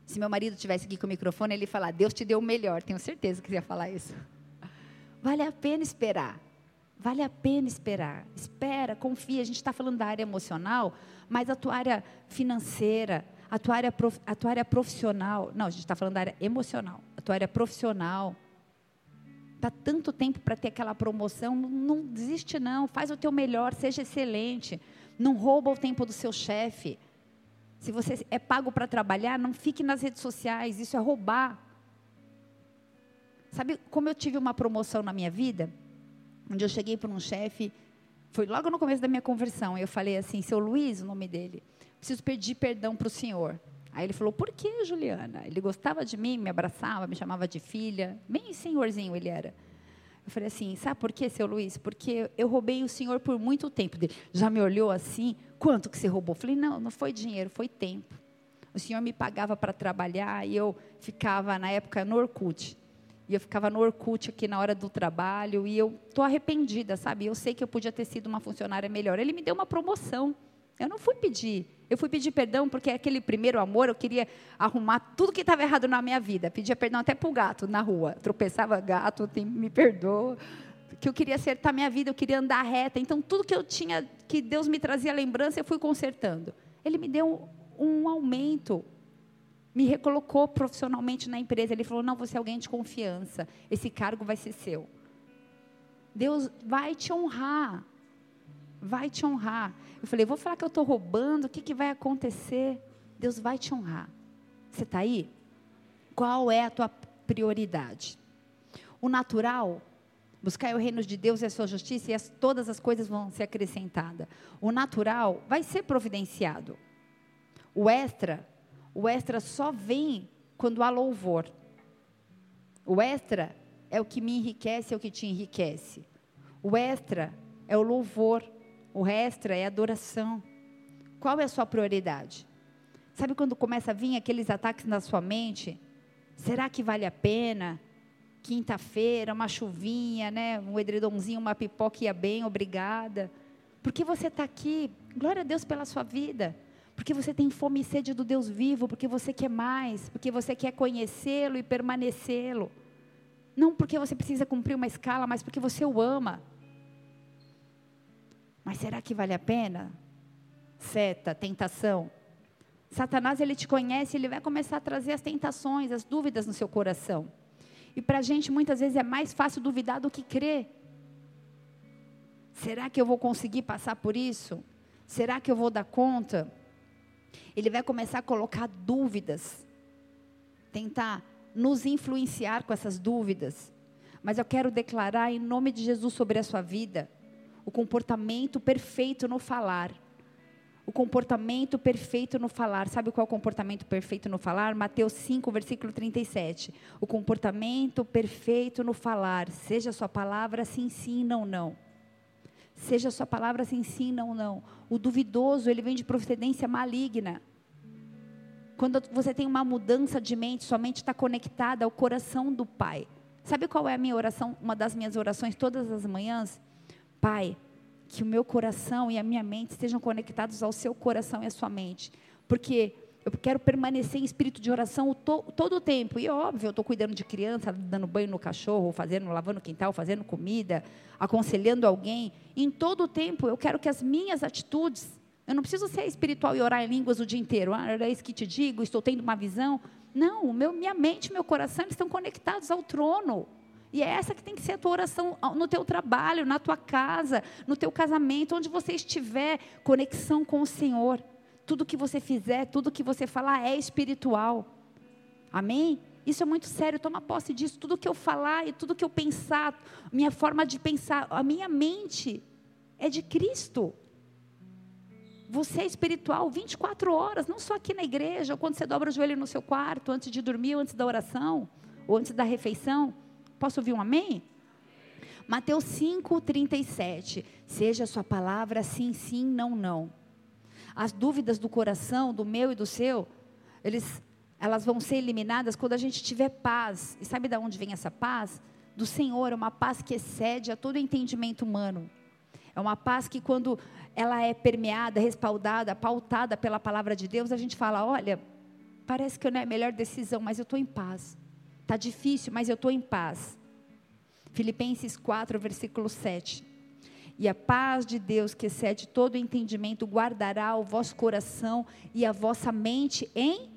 Se meu marido tivesse aqui com o microfone, ele ia falar: Deus te deu o melhor. Tenho certeza que ele ia falar isso. Vale a pena esperar. Vale a pena esperar. Espera, confia. A gente está falando da área emocional, mas a tua área financeira, a tua área, prof, a tua área profissional. Não, a gente está falando da área emocional. A tua área profissional, está tanto tempo para ter aquela promoção, não, não desiste não, faz o teu melhor, seja excelente, não rouba o tempo do seu chefe. Se você é pago para trabalhar, não fique nas redes sociais, isso é roubar. Sabe como eu tive uma promoção na minha vida? Onde eu cheguei para um chefe, foi logo no começo da minha conversão, eu falei assim, seu Luiz, o nome dele, preciso pedir perdão para o senhor. Aí ele falou: Por que, Juliana? Ele gostava de mim, me abraçava, me chamava de filha. Bem senhorzinho ele era. Eu falei assim: Sabe por quê, seu Luiz? Porque eu roubei o senhor por muito tempo. Ele já me olhou assim: Quanto que você roubou? Eu falei: Não, não foi dinheiro, foi tempo. O senhor me pagava para trabalhar e eu ficava, na época, no Orkut. E eu ficava no Orkut aqui na hora do trabalho e eu estou arrependida, sabe? Eu sei que eu podia ter sido uma funcionária melhor. Ele me deu uma promoção. Eu não fui pedir eu fui pedir perdão porque aquele primeiro amor eu queria arrumar tudo que estava errado na minha vida. Pedia perdão até para o gato na rua. Tropeçava gato, me perdoa. Que eu queria acertar minha vida, eu queria andar reta. Então tudo que eu tinha, que Deus me trazia lembrança, eu fui consertando. Ele me deu um, um aumento me recolocou profissionalmente na empresa. Ele falou: Não, você é alguém de confiança. Esse cargo vai ser seu. Deus vai te honrar vai te honrar. Eu falei, vou falar que eu estou roubando, o que, que vai acontecer? Deus vai te honrar. Você está aí? Qual é a tua prioridade? O natural, buscar o reino de Deus e a sua justiça, e as, todas as coisas vão ser acrescentadas. O natural vai ser providenciado. O extra, o extra só vem quando há louvor. O extra é o que me enriquece, é o que te enriquece. O extra é o louvor. O extra é adoração. Qual é a sua prioridade? Sabe quando começa a vir aqueles ataques na sua mente? Será que vale a pena? Quinta-feira, uma chuvinha, né? um edredomzinho, uma pipoca ia bem, obrigada. Porque você está aqui, glória a Deus pela sua vida. Porque você tem fome e sede do Deus vivo, porque você quer mais, porque você quer conhecê-lo e permanecê-lo. Não porque você precisa cumprir uma escala, mas porque você o ama. Mas será que vale a pena? Seta, tentação. Satanás, ele te conhece, ele vai começar a trazer as tentações, as dúvidas no seu coração. E para a gente, muitas vezes, é mais fácil duvidar do que crer. Será que eu vou conseguir passar por isso? Será que eu vou dar conta? Ele vai começar a colocar dúvidas, tentar nos influenciar com essas dúvidas. Mas eu quero declarar em nome de Jesus sobre a sua vida o comportamento perfeito no falar o comportamento perfeito no falar. Sabe qual é o comportamento perfeito no falar? Mateus 5, versículo 37. O comportamento perfeito no falar. Seja a sua palavra sim, sim, não, não. Seja a sua palavra sim, sim, não, não. O duvidoso, ele vem de procedência maligna. Quando você tem uma mudança de mente, sua mente está conectada ao coração do Pai. Sabe qual é a minha oração? Uma das minhas orações todas as manhãs? Pai, que o meu coração e a minha mente estejam conectados ao seu coração e à sua mente. Porque eu quero permanecer em espírito de oração to, todo o tempo. E óbvio, eu estou cuidando de criança, dando banho no cachorro, fazendo, lavando o quintal, fazendo comida, aconselhando alguém. Em todo o tempo, eu quero que as minhas atitudes. Eu não preciso ser espiritual e orar em línguas o dia inteiro. Ah, era isso que te digo, estou tendo uma visão. Não, meu, minha mente e meu coração estão conectados ao trono. E é essa que tem que ser a tua oração no teu trabalho, na tua casa, no teu casamento, onde você estiver, conexão com o Senhor. Tudo que você fizer, tudo que você falar é espiritual. Amém? Isso é muito sério, toma posse disso. Tudo que eu falar e tudo que eu pensar, minha forma de pensar, a minha mente é de Cristo. Você é espiritual 24 horas, não só aqui na igreja, ou quando você dobra o joelho no seu quarto, antes de dormir, ou antes da oração, ou antes da refeição. Posso ouvir um amém? Mateus 5, 37. Seja a sua palavra sim, sim, não, não. As dúvidas do coração, do meu e do seu, eles, elas vão ser eliminadas quando a gente tiver paz. E sabe de onde vem essa paz? Do Senhor, é uma paz que excede a todo entendimento humano. É uma paz que quando ela é permeada, respaldada, pautada pela palavra de Deus, a gente fala, olha, parece que não é a melhor decisão, mas eu estou em paz. Está difícil, mas eu estou em paz. Filipenses 4, versículo 7. E a paz de Deus, que excede todo entendimento, guardará o vosso coração e a vossa mente em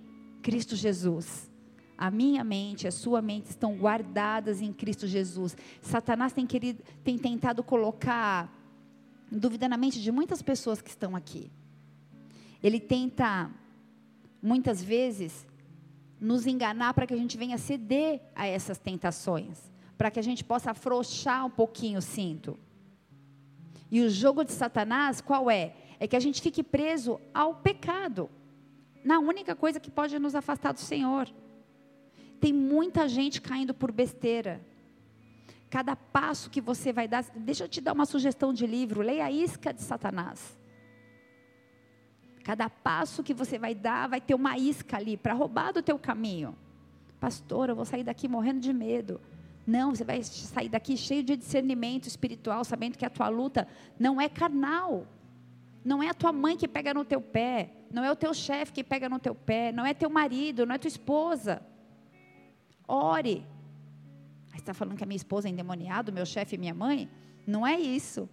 Cristo Jesus. A minha mente, a sua mente estão guardadas em Cristo Jesus. Satanás tem, querido, tem tentado colocar dúvida na mente de muitas pessoas que estão aqui. Ele tenta, muitas vezes, nos enganar para que a gente venha ceder a essas tentações, para que a gente possa afrouxar um pouquinho o cinto. E o jogo de Satanás, qual é? É que a gente fique preso ao pecado, na única coisa que pode nos afastar do Senhor. Tem muita gente caindo por besteira. Cada passo que você vai dar, deixa eu te dar uma sugestão de livro, leia a Isca de Satanás. Cada passo que você vai dar vai ter uma isca ali para roubar do teu caminho. Pastor, eu vou sair daqui morrendo de medo. Não, você vai sair daqui cheio de discernimento espiritual, sabendo que a tua luta não é carnal. Não é a tua mãe que pega no teu pé, não é o teu chefe que pega no teu pé, não é teu marido, não é tua esposa. Ore. Aí está falando que a minha esposa é endemoniada, meu chefe e minha mãe? Não é isso.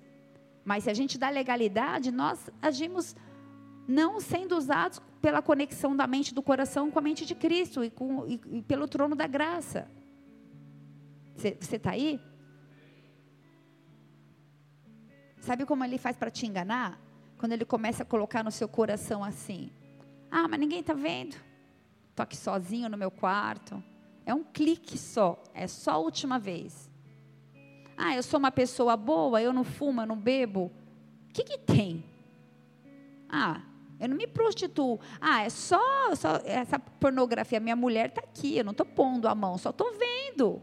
Mas se a gente dá legalidade, nós agimos não sendo usados pela conexão da mente do coração com a mente de Cristo e, com, e, e pelo trono da graça. Você está aí? Sabe como ele faz para te enganar? Quando ele começa a colocar no seu coração assim: Ah, mas ninguém está vendo. Estou aqui sozinho no meu quarto. É um clique só. É só a última vez. Ah, eu sou uma pessoa boa, eu não fumo, eu não bebo. O que, que tem? Ah, Eu não me prostituo. Ah, é só, só essa pornografia. Minha mulher está aqui, eu não estou pondo a mão, só estou vendo.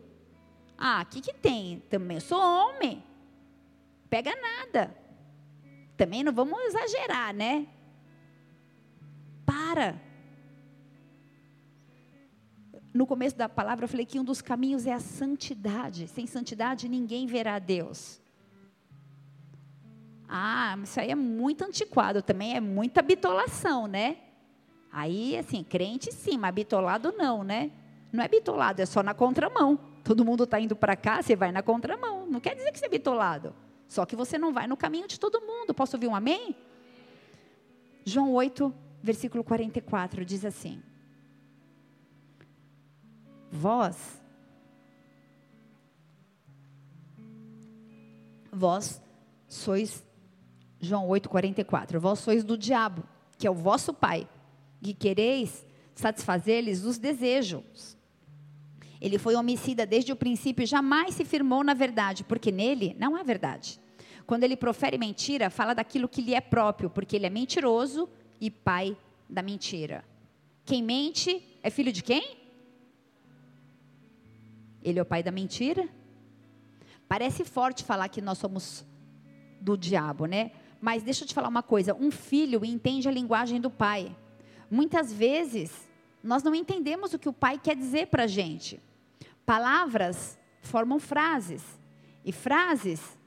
Ah, o que, que tem? Também eu sou homem. Pega nada. Também não vamos exagerar, né? Para. No começo da palavra eu falei que um dos caminhos é a santidade. Sem santidade ninguém verá Deus. Ah, isso aí é muito antiquado, também é muita bitolação, né? Aí, assim, crente sim, mas bitolado não, né? Não é bitolado, é só na contramão. Todo mundo está indo para cá, você vai na contramão. Não quer dizer que você é bitolado. Só que você não vai no caminho de todo mundo. Posso ouvir um amém? João 8, versículo 44, diz assim: Vós, vós sois João 8,44. Vós sois do diabo, que é o vosso pai, e quereis satisfazer-lhes os desejos. Ele foi homicida desde o princípio e jamais se firmou na verdade, porque nele não há verdade. Quando ele profere mentira, fala daquilo que lhe é próprio, porque ele é mentiroso e pai da mentira. Quem mente é filho de quem? Ele é o pai da mentira? Parece forte falar que nós somos do diabo, né? Mas deixa eu te falar uma coisa: um filho entende a linguagem do pai. Muitas vezes, nós não entendemos o que o pai quer dizer para a gente. Palavras formam frases, e frases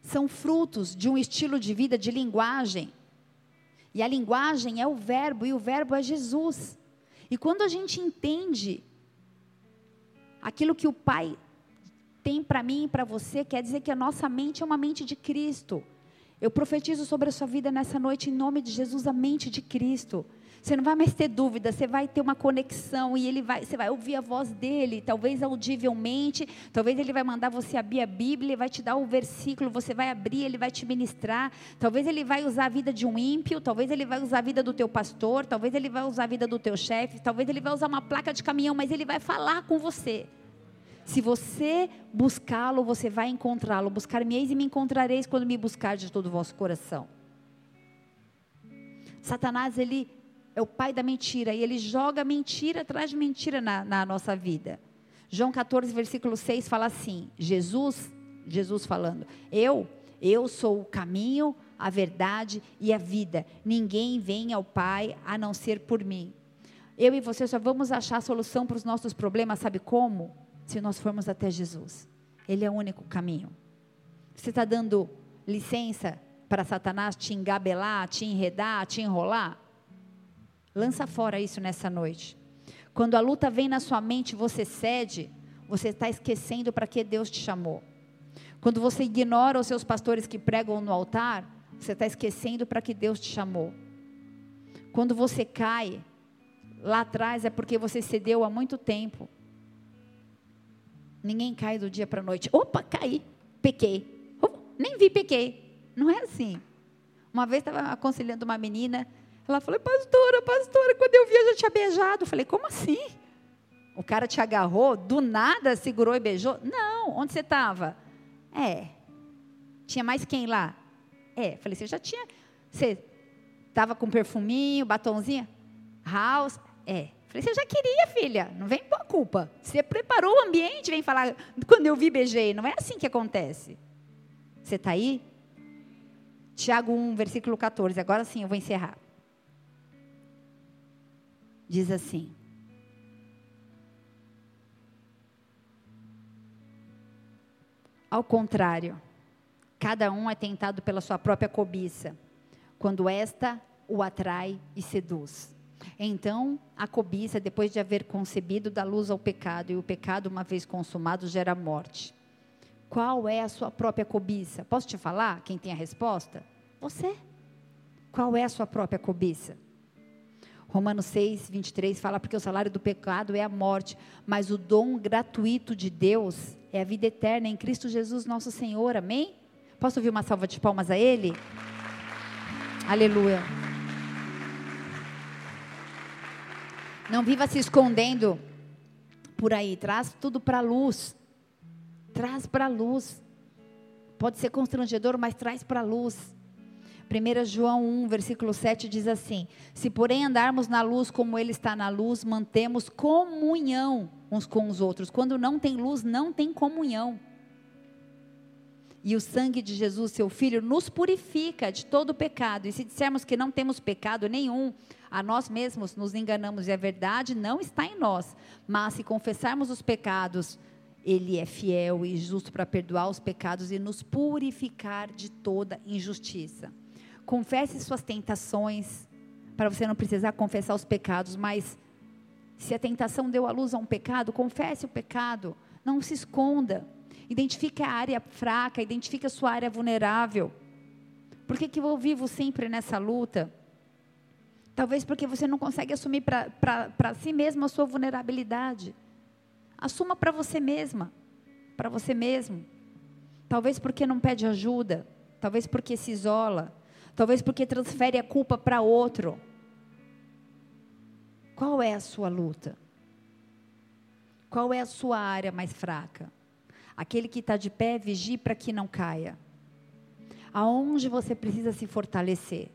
são frutos de um estilo de vida, de linguagem. E a linguagem é o verbo, e o verbo é Jesus. E quando a gente entende aquilo que o pai tem para mim e para você quer dizer que a nossa mente é uma mente de Cristo. Eu profetizo sobre a sua vida nessa noite, em nome de Jesus, a mente de Cristo. Você não vai mais ter dúvida, você vai ter uma conexão e ele vai, você vai ouvir a voz dele, talvez audivelmente, talvez ele vai mandar você abrir a Bíblia, ele vai te dar o versículo, você vai abrir, ele vai te ministrar. Talvez ele vai usar a vida de um ímpio, talvez ele vai usar a vida do teu pastor, talvez ele vai usar a vida do teu chefe, talvez ele vai usar uma placa de caminhão, mas ele vai falar com você. Se você buscá-lo, você vai encontrá-lo. Buscar-me-eis e me encontrareis quando me buscar de todo o vosso coração. Satanás, ele é o pai da mentira e ele joga mentira atrás de mentira na, na nossa vida. João 14, versículo 6 fala assim: Jesus, Jesus falando, eu, eu sou o caminho, a verdade e a vida. Ninguém vem ao Pai a não ser por mim. Eu e você só vamos achar a solução para os nossos problemas, sabe como? Se nós formos até Jesus. Ele é o único caminho. Você está dando licença para Satanás te engabelar, te enredar, te enrolar? Lança fora isso nessa noite. Quando a luta vem na sua mente, você cede, você está esquecendo para que Deus te chamou. Quando você ignora os seus pastores que pregam no altar, você está esquecendo para que Deus te chamou. Quando você cai, lá atrás é porque você cedeu há muito tempo. Ninguém cai do dia para a noite. Opa, caí, pequei. Opa, nem vi, pequei. Não é assim. Uma vez estava aconselhando uma menina, ela falou, pastora, pastora, quando eu vi eu já tinha beijado. Eu falei, como assim? O cara te agarrou, do nada segurou e beijou? Não, onde você estava? É. Tinha mais quem lá? É. Falei, você já tinha. Você estava com perfuminho, batonzinho? House? É. Falei, você já queria, filha, não vem com a culpa. Você preparou o ambiente, vem falar, quando eu vi, beijei. Não é assim que acontece. Você está aí? Tiago 1, versículo 14. Agora sim, eu vou encerrar. Diz assim: Ao contrário, cada um é tentado pela sua própria cobiça, quando esta o atrai e seduz. Então, a cobiça, depois de haver concebido, dá luz ao pecado, e o pecado, uma vez consumado, gera morte. Qual é a sua própria cobiça? Posso te falar quem tem a resposta? Você. Qual é a sua própria cobiça? Romanos 6, 23 fala: porque o salário do pecado é a morte, mas o dom gratuito de Deus é a vida eterna em Cristo Jesus, nosso Senhor. Amém? Posso ouvir uma salva de palmas a Ele? Aleluia. Não viva se escondendo por aí. Traz tudo para a luz. Traz para a luz. Pode ser constrangedor, mas traz para a luz. 1 João 1, versículo 7 diz assim: Se porém andarmos na luz como Ele está na luz, mantemos comunhão uns com os outros. Quando não tem luz, não tem comunhão. E o sangue de Jesus, seu Filho, nos purifica de todo pecado. E se dissermos que não temos pecado nenhum, a nós mesmos nos enganamos e a verdade não está em nós. Mas se confessarmos os pecados, Ele é fiel e justo para perdoar os pecados e nos purificar de toda injustiça. Confesse suas tentações, para você não precisar confessar os pecados, mas se a tentação deu à luz a um pecado, confesse o pecado, não se esconda. Identifique a área fraca, identifique a sua área vulnerável. Por que, que eu vivo sempre nessa luta? Talvez porque você não consegue assumir para si mesmo a sua vulnerabilidade. Assuma para você mesma, para você mesmo. Talvez porque não pede ajuda, talvez porque se isola, talvez porque transfere a culpa para outro. Qual é a sua luta? Qual é a sua área mais fraca? Aquele que está de pé, vigie para que não caia. Aonde você precisa se fortalecer?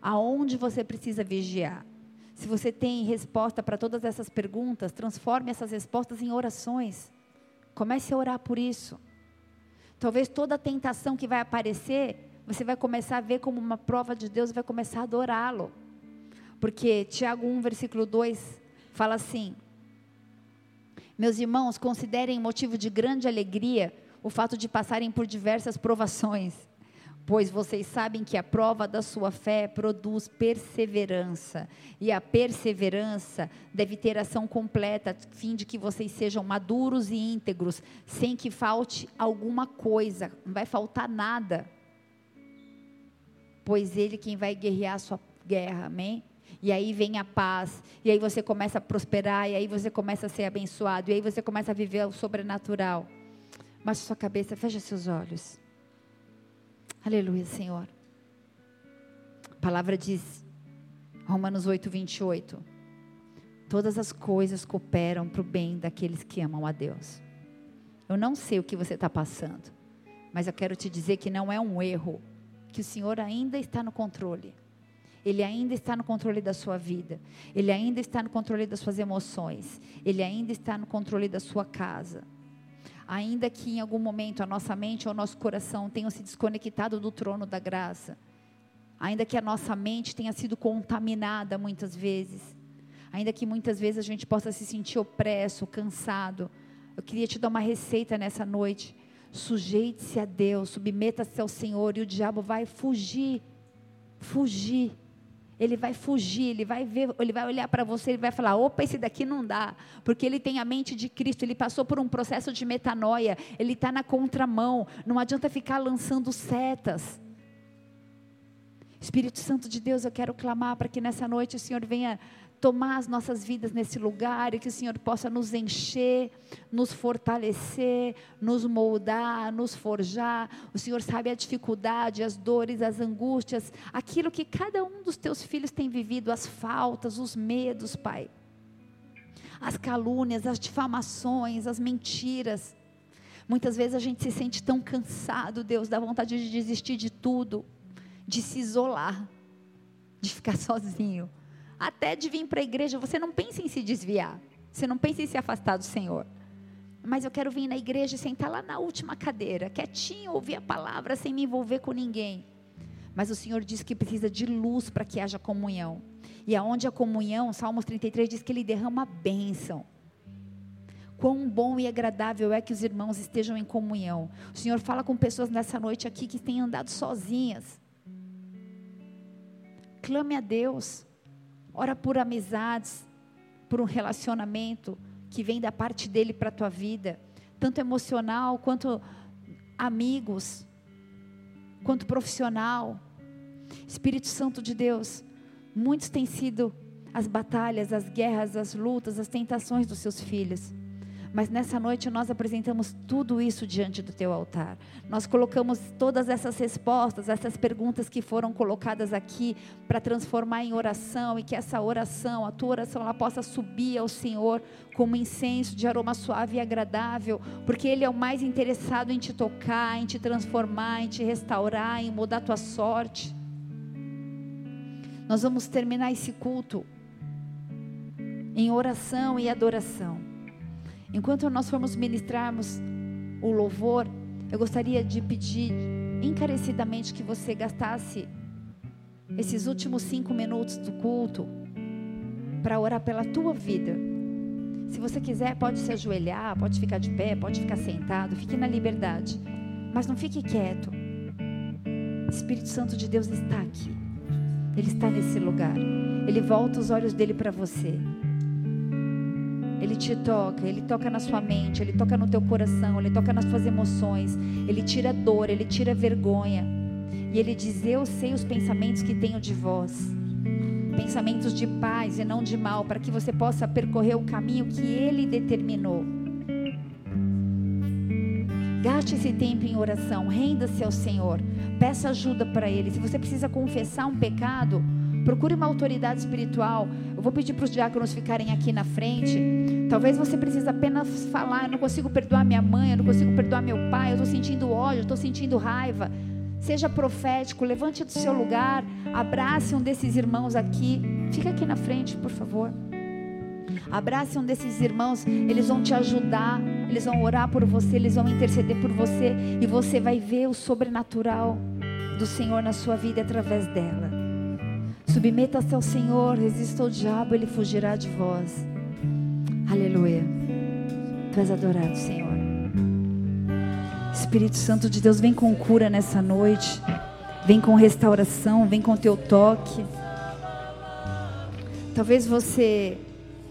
Aonde você precisa vigiar? Se você tem resposta para todas essas perguntas, transforme essas respostas em orações. Comece a orar por isso. Talvez toda tentação que vai aparecer, você vai começar a ver como uma prova de Deus e vai começar a adorá-lo. Porque Tiago 1, versículo 2 fala assim: Meus irmãos, considerem motivo de grande alegria o fato de passarem por diversas provações pois vocês sabem que a prova da sua fé produz perseverança, e a perseverança deve ter ação completa, a fim de que vocês sejam maduros e íntegros, sem que falte alguma coisa, não vai faltar nada. Pois ele quem vai guerrear a sua guerra, amém? E aí vem a paz, e aí você começa a prosperar, e aí você começa a ser abençoado, e aí você começa a viver o sobrenatural. Mas sua cabeça, fecha seus olhos. Aleluia, Senhor. A palavra diz, Romanos 8, 28. Todas as coisas cooperam para o bem daqueles que amam a Deus. Eu não sei o que você está passando, mas eu quero te dizer que não é um erro, que o Senhor ainda está no controle. Ele ainda está no controle da sua vida. Ele ainda está no controle das suas emoções. Ele ainda está no controle da sua casa ainda que em algum momento a nossa mente ou o nosso coração tenham se desconectado do trono da graça, ainda que a nossa mente tenha sido contaminada muitas vezes, ainda que muitas vezes a gente possa se sentir opresso, cansado, eu queria te dar uma receita nessa noite. Sujeite-se a Deus, submeta-se ao Senhor e o diabo vai fugir. Fugir ele vai fugir, ele vai ver, ele vai olhar para você, ele vai falar: opa, esse daqui não dá, porque ele tem a mente de Cristo, ele passou por um processo de metanoia, ele está na contramão, não adianta ficar lançando setas. Espírito Santo de Deus, eu quero clamar para que nessa noite o Senhor venha tomar as nossas vidas nesse lugar e que o Senhor possa nos encher, nos fortalecer, nos moldar, nos forjar. O Senhor sabe a dificuldade, as dores, as angústias, aquilo que cada um dos teus filhos tem vivido, as faltas, os medos, Pai. As calúnias, as difamações, as mentiras. Muitas vezes a gente se sente tão cansado, Deus, dá vontade de desistir de tudo, de se isolar, de ficar sozinho até de vir para a igreja, você não pensa em se desviar. Você não pensa em se afastar do Senhor. Mas eu quero vir na igreja e sentar lá na última cadeira, quietinho, ouvir a palavra sem me envolver com ninguém. Mas o Senhor diz que precisa de luz para que haja comunhão. E aonde a comunhão, Salmos 33 diz que ele derrama bênção. Quão bom e agradável é que os irmãos estejam em comunhão. O Senhor fala com pessoas nessa noite aqui que têm andado sozinhas. Clame a Deus. Ora por amizades, por um relacionamento que vem da parte dele para a tua vida, tanto emocional quanto amigos, quanto profissional. Espírito Santo de Deus, muitos têm sido as batalhas, as guerras, as lutas, as tentações dos seus filhos. Mas nessa noite nós apresentamos tudo isso diante do teu altar. Nós colocamos todas essas respostas, essas perguntas que foram colocadas aqui para transformar em oração e que essa oração, a tua oração, ela possa subir ao Senhor como incenso de aroma suave e agradável, porque Ele é o mais interessado em te tocar, em te transformar, em te restaurar, em mudar a tua sorte. Nós vamos terminar esse culto em oração e adoração. Enquanto nós formos ministrarmos o louvor, eu gostaria de pedir encarecidamente que você gastasse esses últimos cinco minutos do culto para orar pela tua vida. Se você quiser, pode se ajoelhar, pode ficar de pé, pode ficar sentado, fique na liberdade. Mas não fique quieto. O Espírito Santo de Deus está aqui. Ele está nesse lugar. Ele volta os olhos dele para você. Ele te toca, ele toca na sua mente, ele toca no teu coração, ele toca nas tuas emoções, ele tira dor, ele tira vergonha. E ele diz: Eu sei os pensamentos que tenho de vós. Pensamentos de paz e não de mal, para que você possa percorrer o caminho que ele determinou. Gaste esse tempo em oração, renda-se ao Senhor, peça ajuda para Ele. Se você precisa confessar um pecado, Procure uma autoridade espiritual. Eu vou pedir para os diáconos ficarem aqui na frente. Talvez você precise apenas falar: eu não consigo perdoar minha mãe, eu não consigo perdoar meu pai, eu estou sentindo ódio, eu estou sentindo raiva. Seja profético, levante do seu lugar, abrace um desses irmãos aqui. Fica aqui na frente, por favor. Abrace um desses irmãos, eles vão te ajudar, eles vão orar por você, eles vão interceder por você e você vai ver o sobrenatural do Senhor na sua vida através dela. Submeta-se ao Senhor, resista ao diabo, ele fugirá de vós. Aleluia. Tu és adorado, Senhor. Espírito Santo de Deus, vem com cura nessa noite. Vem com restauração, vem com teu toque. Talvez você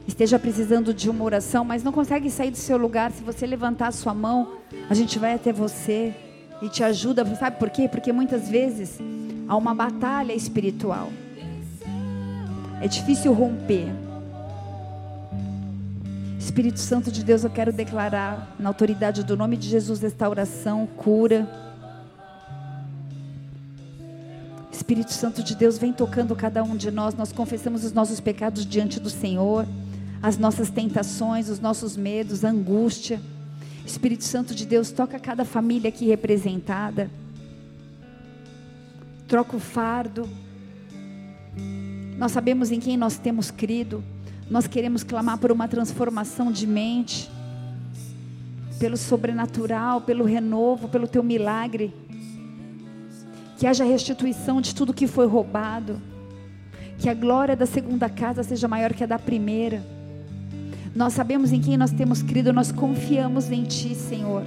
esteja precisando de uma oração, mas não consegue sair do seu lugar. Se você levantar a sua mão, a gente vai até você e te ajuda. Sabe por quê? Porque muitas vezes há uma batalha espiritual. É difícil romper. Espírito Santo de Deus, eu quero declarar na autoridade do nome de Jesus restauração, cura. Espírito Santo de Deus, vem tocando cada um de nós. Nós confessamos os nossos pecados diante do Senhor, as nossas tentações, os nossos medos, a angústia. Espírito Santo de Deus, toca cada família aqui representada. Troca o fardo nós sabemos em quem nós temos crido. Nós queremos clamar por uma transformação de mente, pelo sobrenatural, pelo renovo, pelo teu milagre. Que haja restituição de tudo que foi roubado. Que a glória da segunda casa seja maior que a da primeira. Nós sabemos em quem nós temos crido, nós confiamos em Ti, Senhor.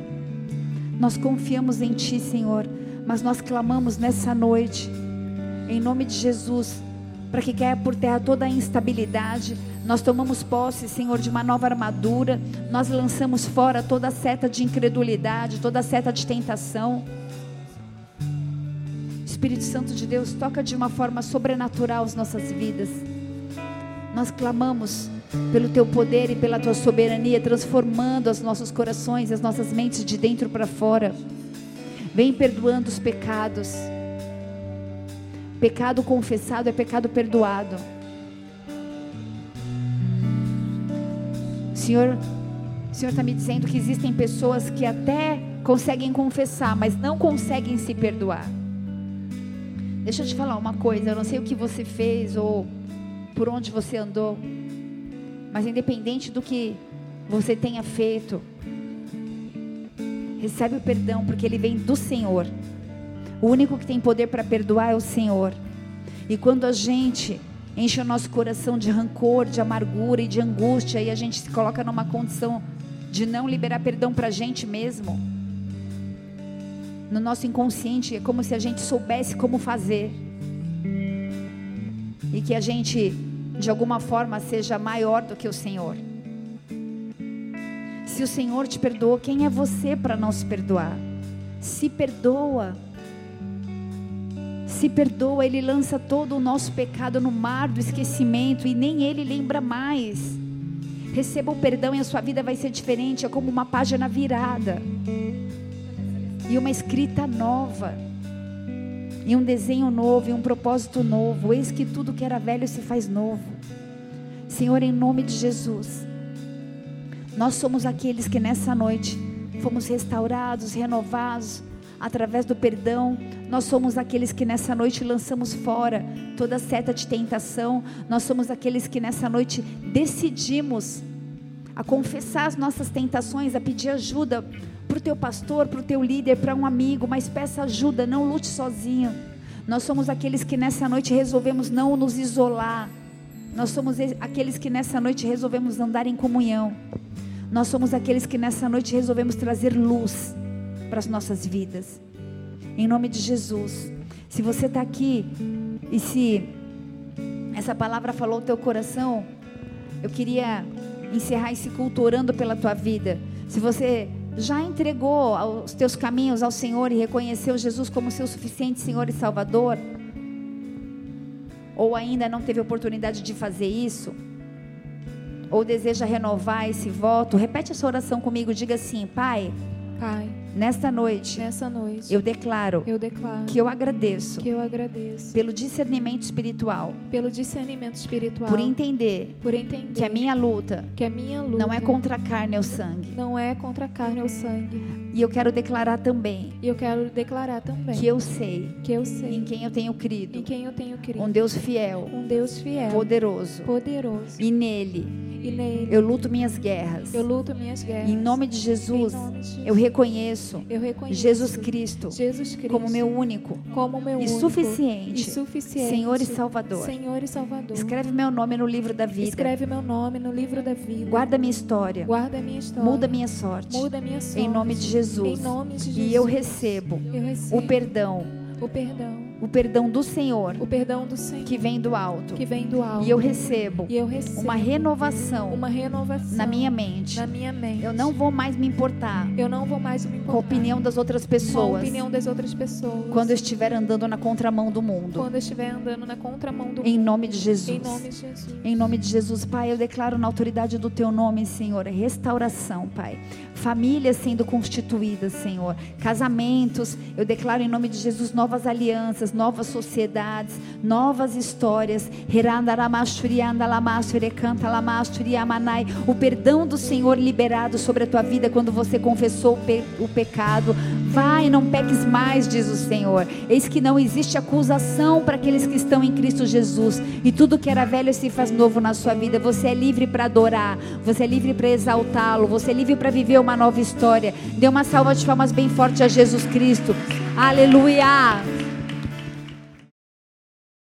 Nós confiamos em Ti, Senhor. Mas nós clamamos nessa noite, em nome de Jesus para que caia por terra toda a instabilidade. Nós tomamos posse, Senhor, de uma nova armadura. Nós lançamos fora toda a seta de incredulidade, toda a seta de tentação. Espírito Santo de Deus, toca de uma forma sobrenatural as nossas vidas. Nós clamamos pelo teu poder e pela tua soberania, transformando os nossos corações as nossas mentes de dentro para fora. Vem perdoando os pecados Pecado confessado é pecado perdoado. Senhor, o Senhor está me dizendo que existem pessoas que até conseguem confessar, mas não conseguem se perdoar. Deixa eu te falar uma coisa, eu não sei o que você fez ou por onde você andou, mas independente do que você tenha feito, recebe o perdão, porque ele vem do Senhor. O único que tem poder para perdoar é o Senhor. E quando a gente enche o nosso coração de rancor, de amargura e de angústia, e a gente se coloca numa condição de não liberar perdão para a gente mesmo, no nosso inconsciente é como se a gente soubesse como fazer, e que a gente, de alguma forma, seja maior do que o Senhor. Se o Senhor te perdoou, quem é você para não se perdoar? Se perdoa se perdoa, Ele lança todo o nosso pecado no mar do esquecimento e nem Ele lembra mais. Receba o perdão e a sua vida vai ser diferente. É como uma página virada. E uma escrita nova. E um desenho novo, e um propósito novo. Eis que tudo que era velho se faz novo. Senhor, em nome de Jesus. Nós somos aqueles que nessa noite fomos restaurados, renovados através do perdão. Nós somos aqueles que nessa noite lançamos fora toda seta de tentação. Nós somos aqueles que nessa noite decidimos a confessar as nossas tentações, a pedir ajuda para o teu pastor, para o teu líder, para um amigo, mas peça ajuda, não lute sozinho. Nós somos aqueles que nessa noite resolvemos não nos isolar. Nós somos aqueles que nessa noite resolvemos andar em comunhão. Nós somos aqueles que nessa noite resolvemos trazer luz para as nossas vidas. Em nome de Jesus. Se você está aqui e se essa palavra falou o teu coração, eu queria encerrar esse culto orando pela tua vida. Se você já entregou os teus caminhos ao Senhor e reconheceu Jesus como seu suficiente Senhor e Salvador, ou ainda não teve oportunidade de fazer isso, ou deseja renovar esse voto, repete essa oração comigo, diga assim: Pai, Pai, nesta noite, nessa noite, eu declaro, eu declaro que eu agradeço, que eu agradeço pelo discernimento espiritual, pelo discernimento espiritual, por entender, por entender que a minha luta, que a minha luta não é contra a carne ou sangue, não é contra a carne ou sangue. E eu quero declarar também, e eu quero declarar também, que eu sei, que eu sei em quem eu tenho crido, em quem eu tenho crido, um Deus fiel, um Deus fiel, poderoso, poderoso, e nele e nele eu luto minhas guerras. Eu luto minhas guerras. Em nome de Jesus, nome de Jesus eu, reconheço eu reconheço Jesus Cristo, Jesus Cristo como meu único como meu e único suficiente, e suficiente Senhor e Salvador. Senhor e Salvador. Escreve meu nome no livro da vida. Escreve meu nome no livro da vida. Guarda minha história. Guarda minha história. Muda minha sorte. Muda minha sorte. Em nome de Jesus. Em nome de Jesus. E eu recebo, eu recebo o perdão. O perdão o perdão do Senhor, o perdão do Senhor que vem do alto, que vem do alto, e eu recebo, e eu recebo uma renovação, uma renovação na minha mente. Na minha mente. Eu não vou mais me importar. Eu não vou mais me importar com a opinião das outras pessoas. Com a opinião das outras pessoas. Quando eu estiver andando na contramão do mundo. Quando eu estiver andando na contramão do em mundo. Nome de Jesus. Em nome de Jesus. Em nome de Jesus, Pai, eu declaro na autoridade do Teu nome, Senhor, restauração, Pai. Famílias sendo constituídas, Senhor. Casamentos, eu declaro em nome de Jesus novas alianças, novas sociedades novas histórias. O perdão do Senhor liberado sobre a tua vida quando você confessou o pecado. Vai, não peques mais, diz o Senhor. Eis que não existe acusação para aqueles que estão em Cristo Jesus. E tudo que era velho se faz novo na sua vida. Você é livre para adorar, você é livre para exaltá-lo, você é livre para viver uma nova história. Dê uma salva de palmas bem forte a Jesus Cristo. Aleluia!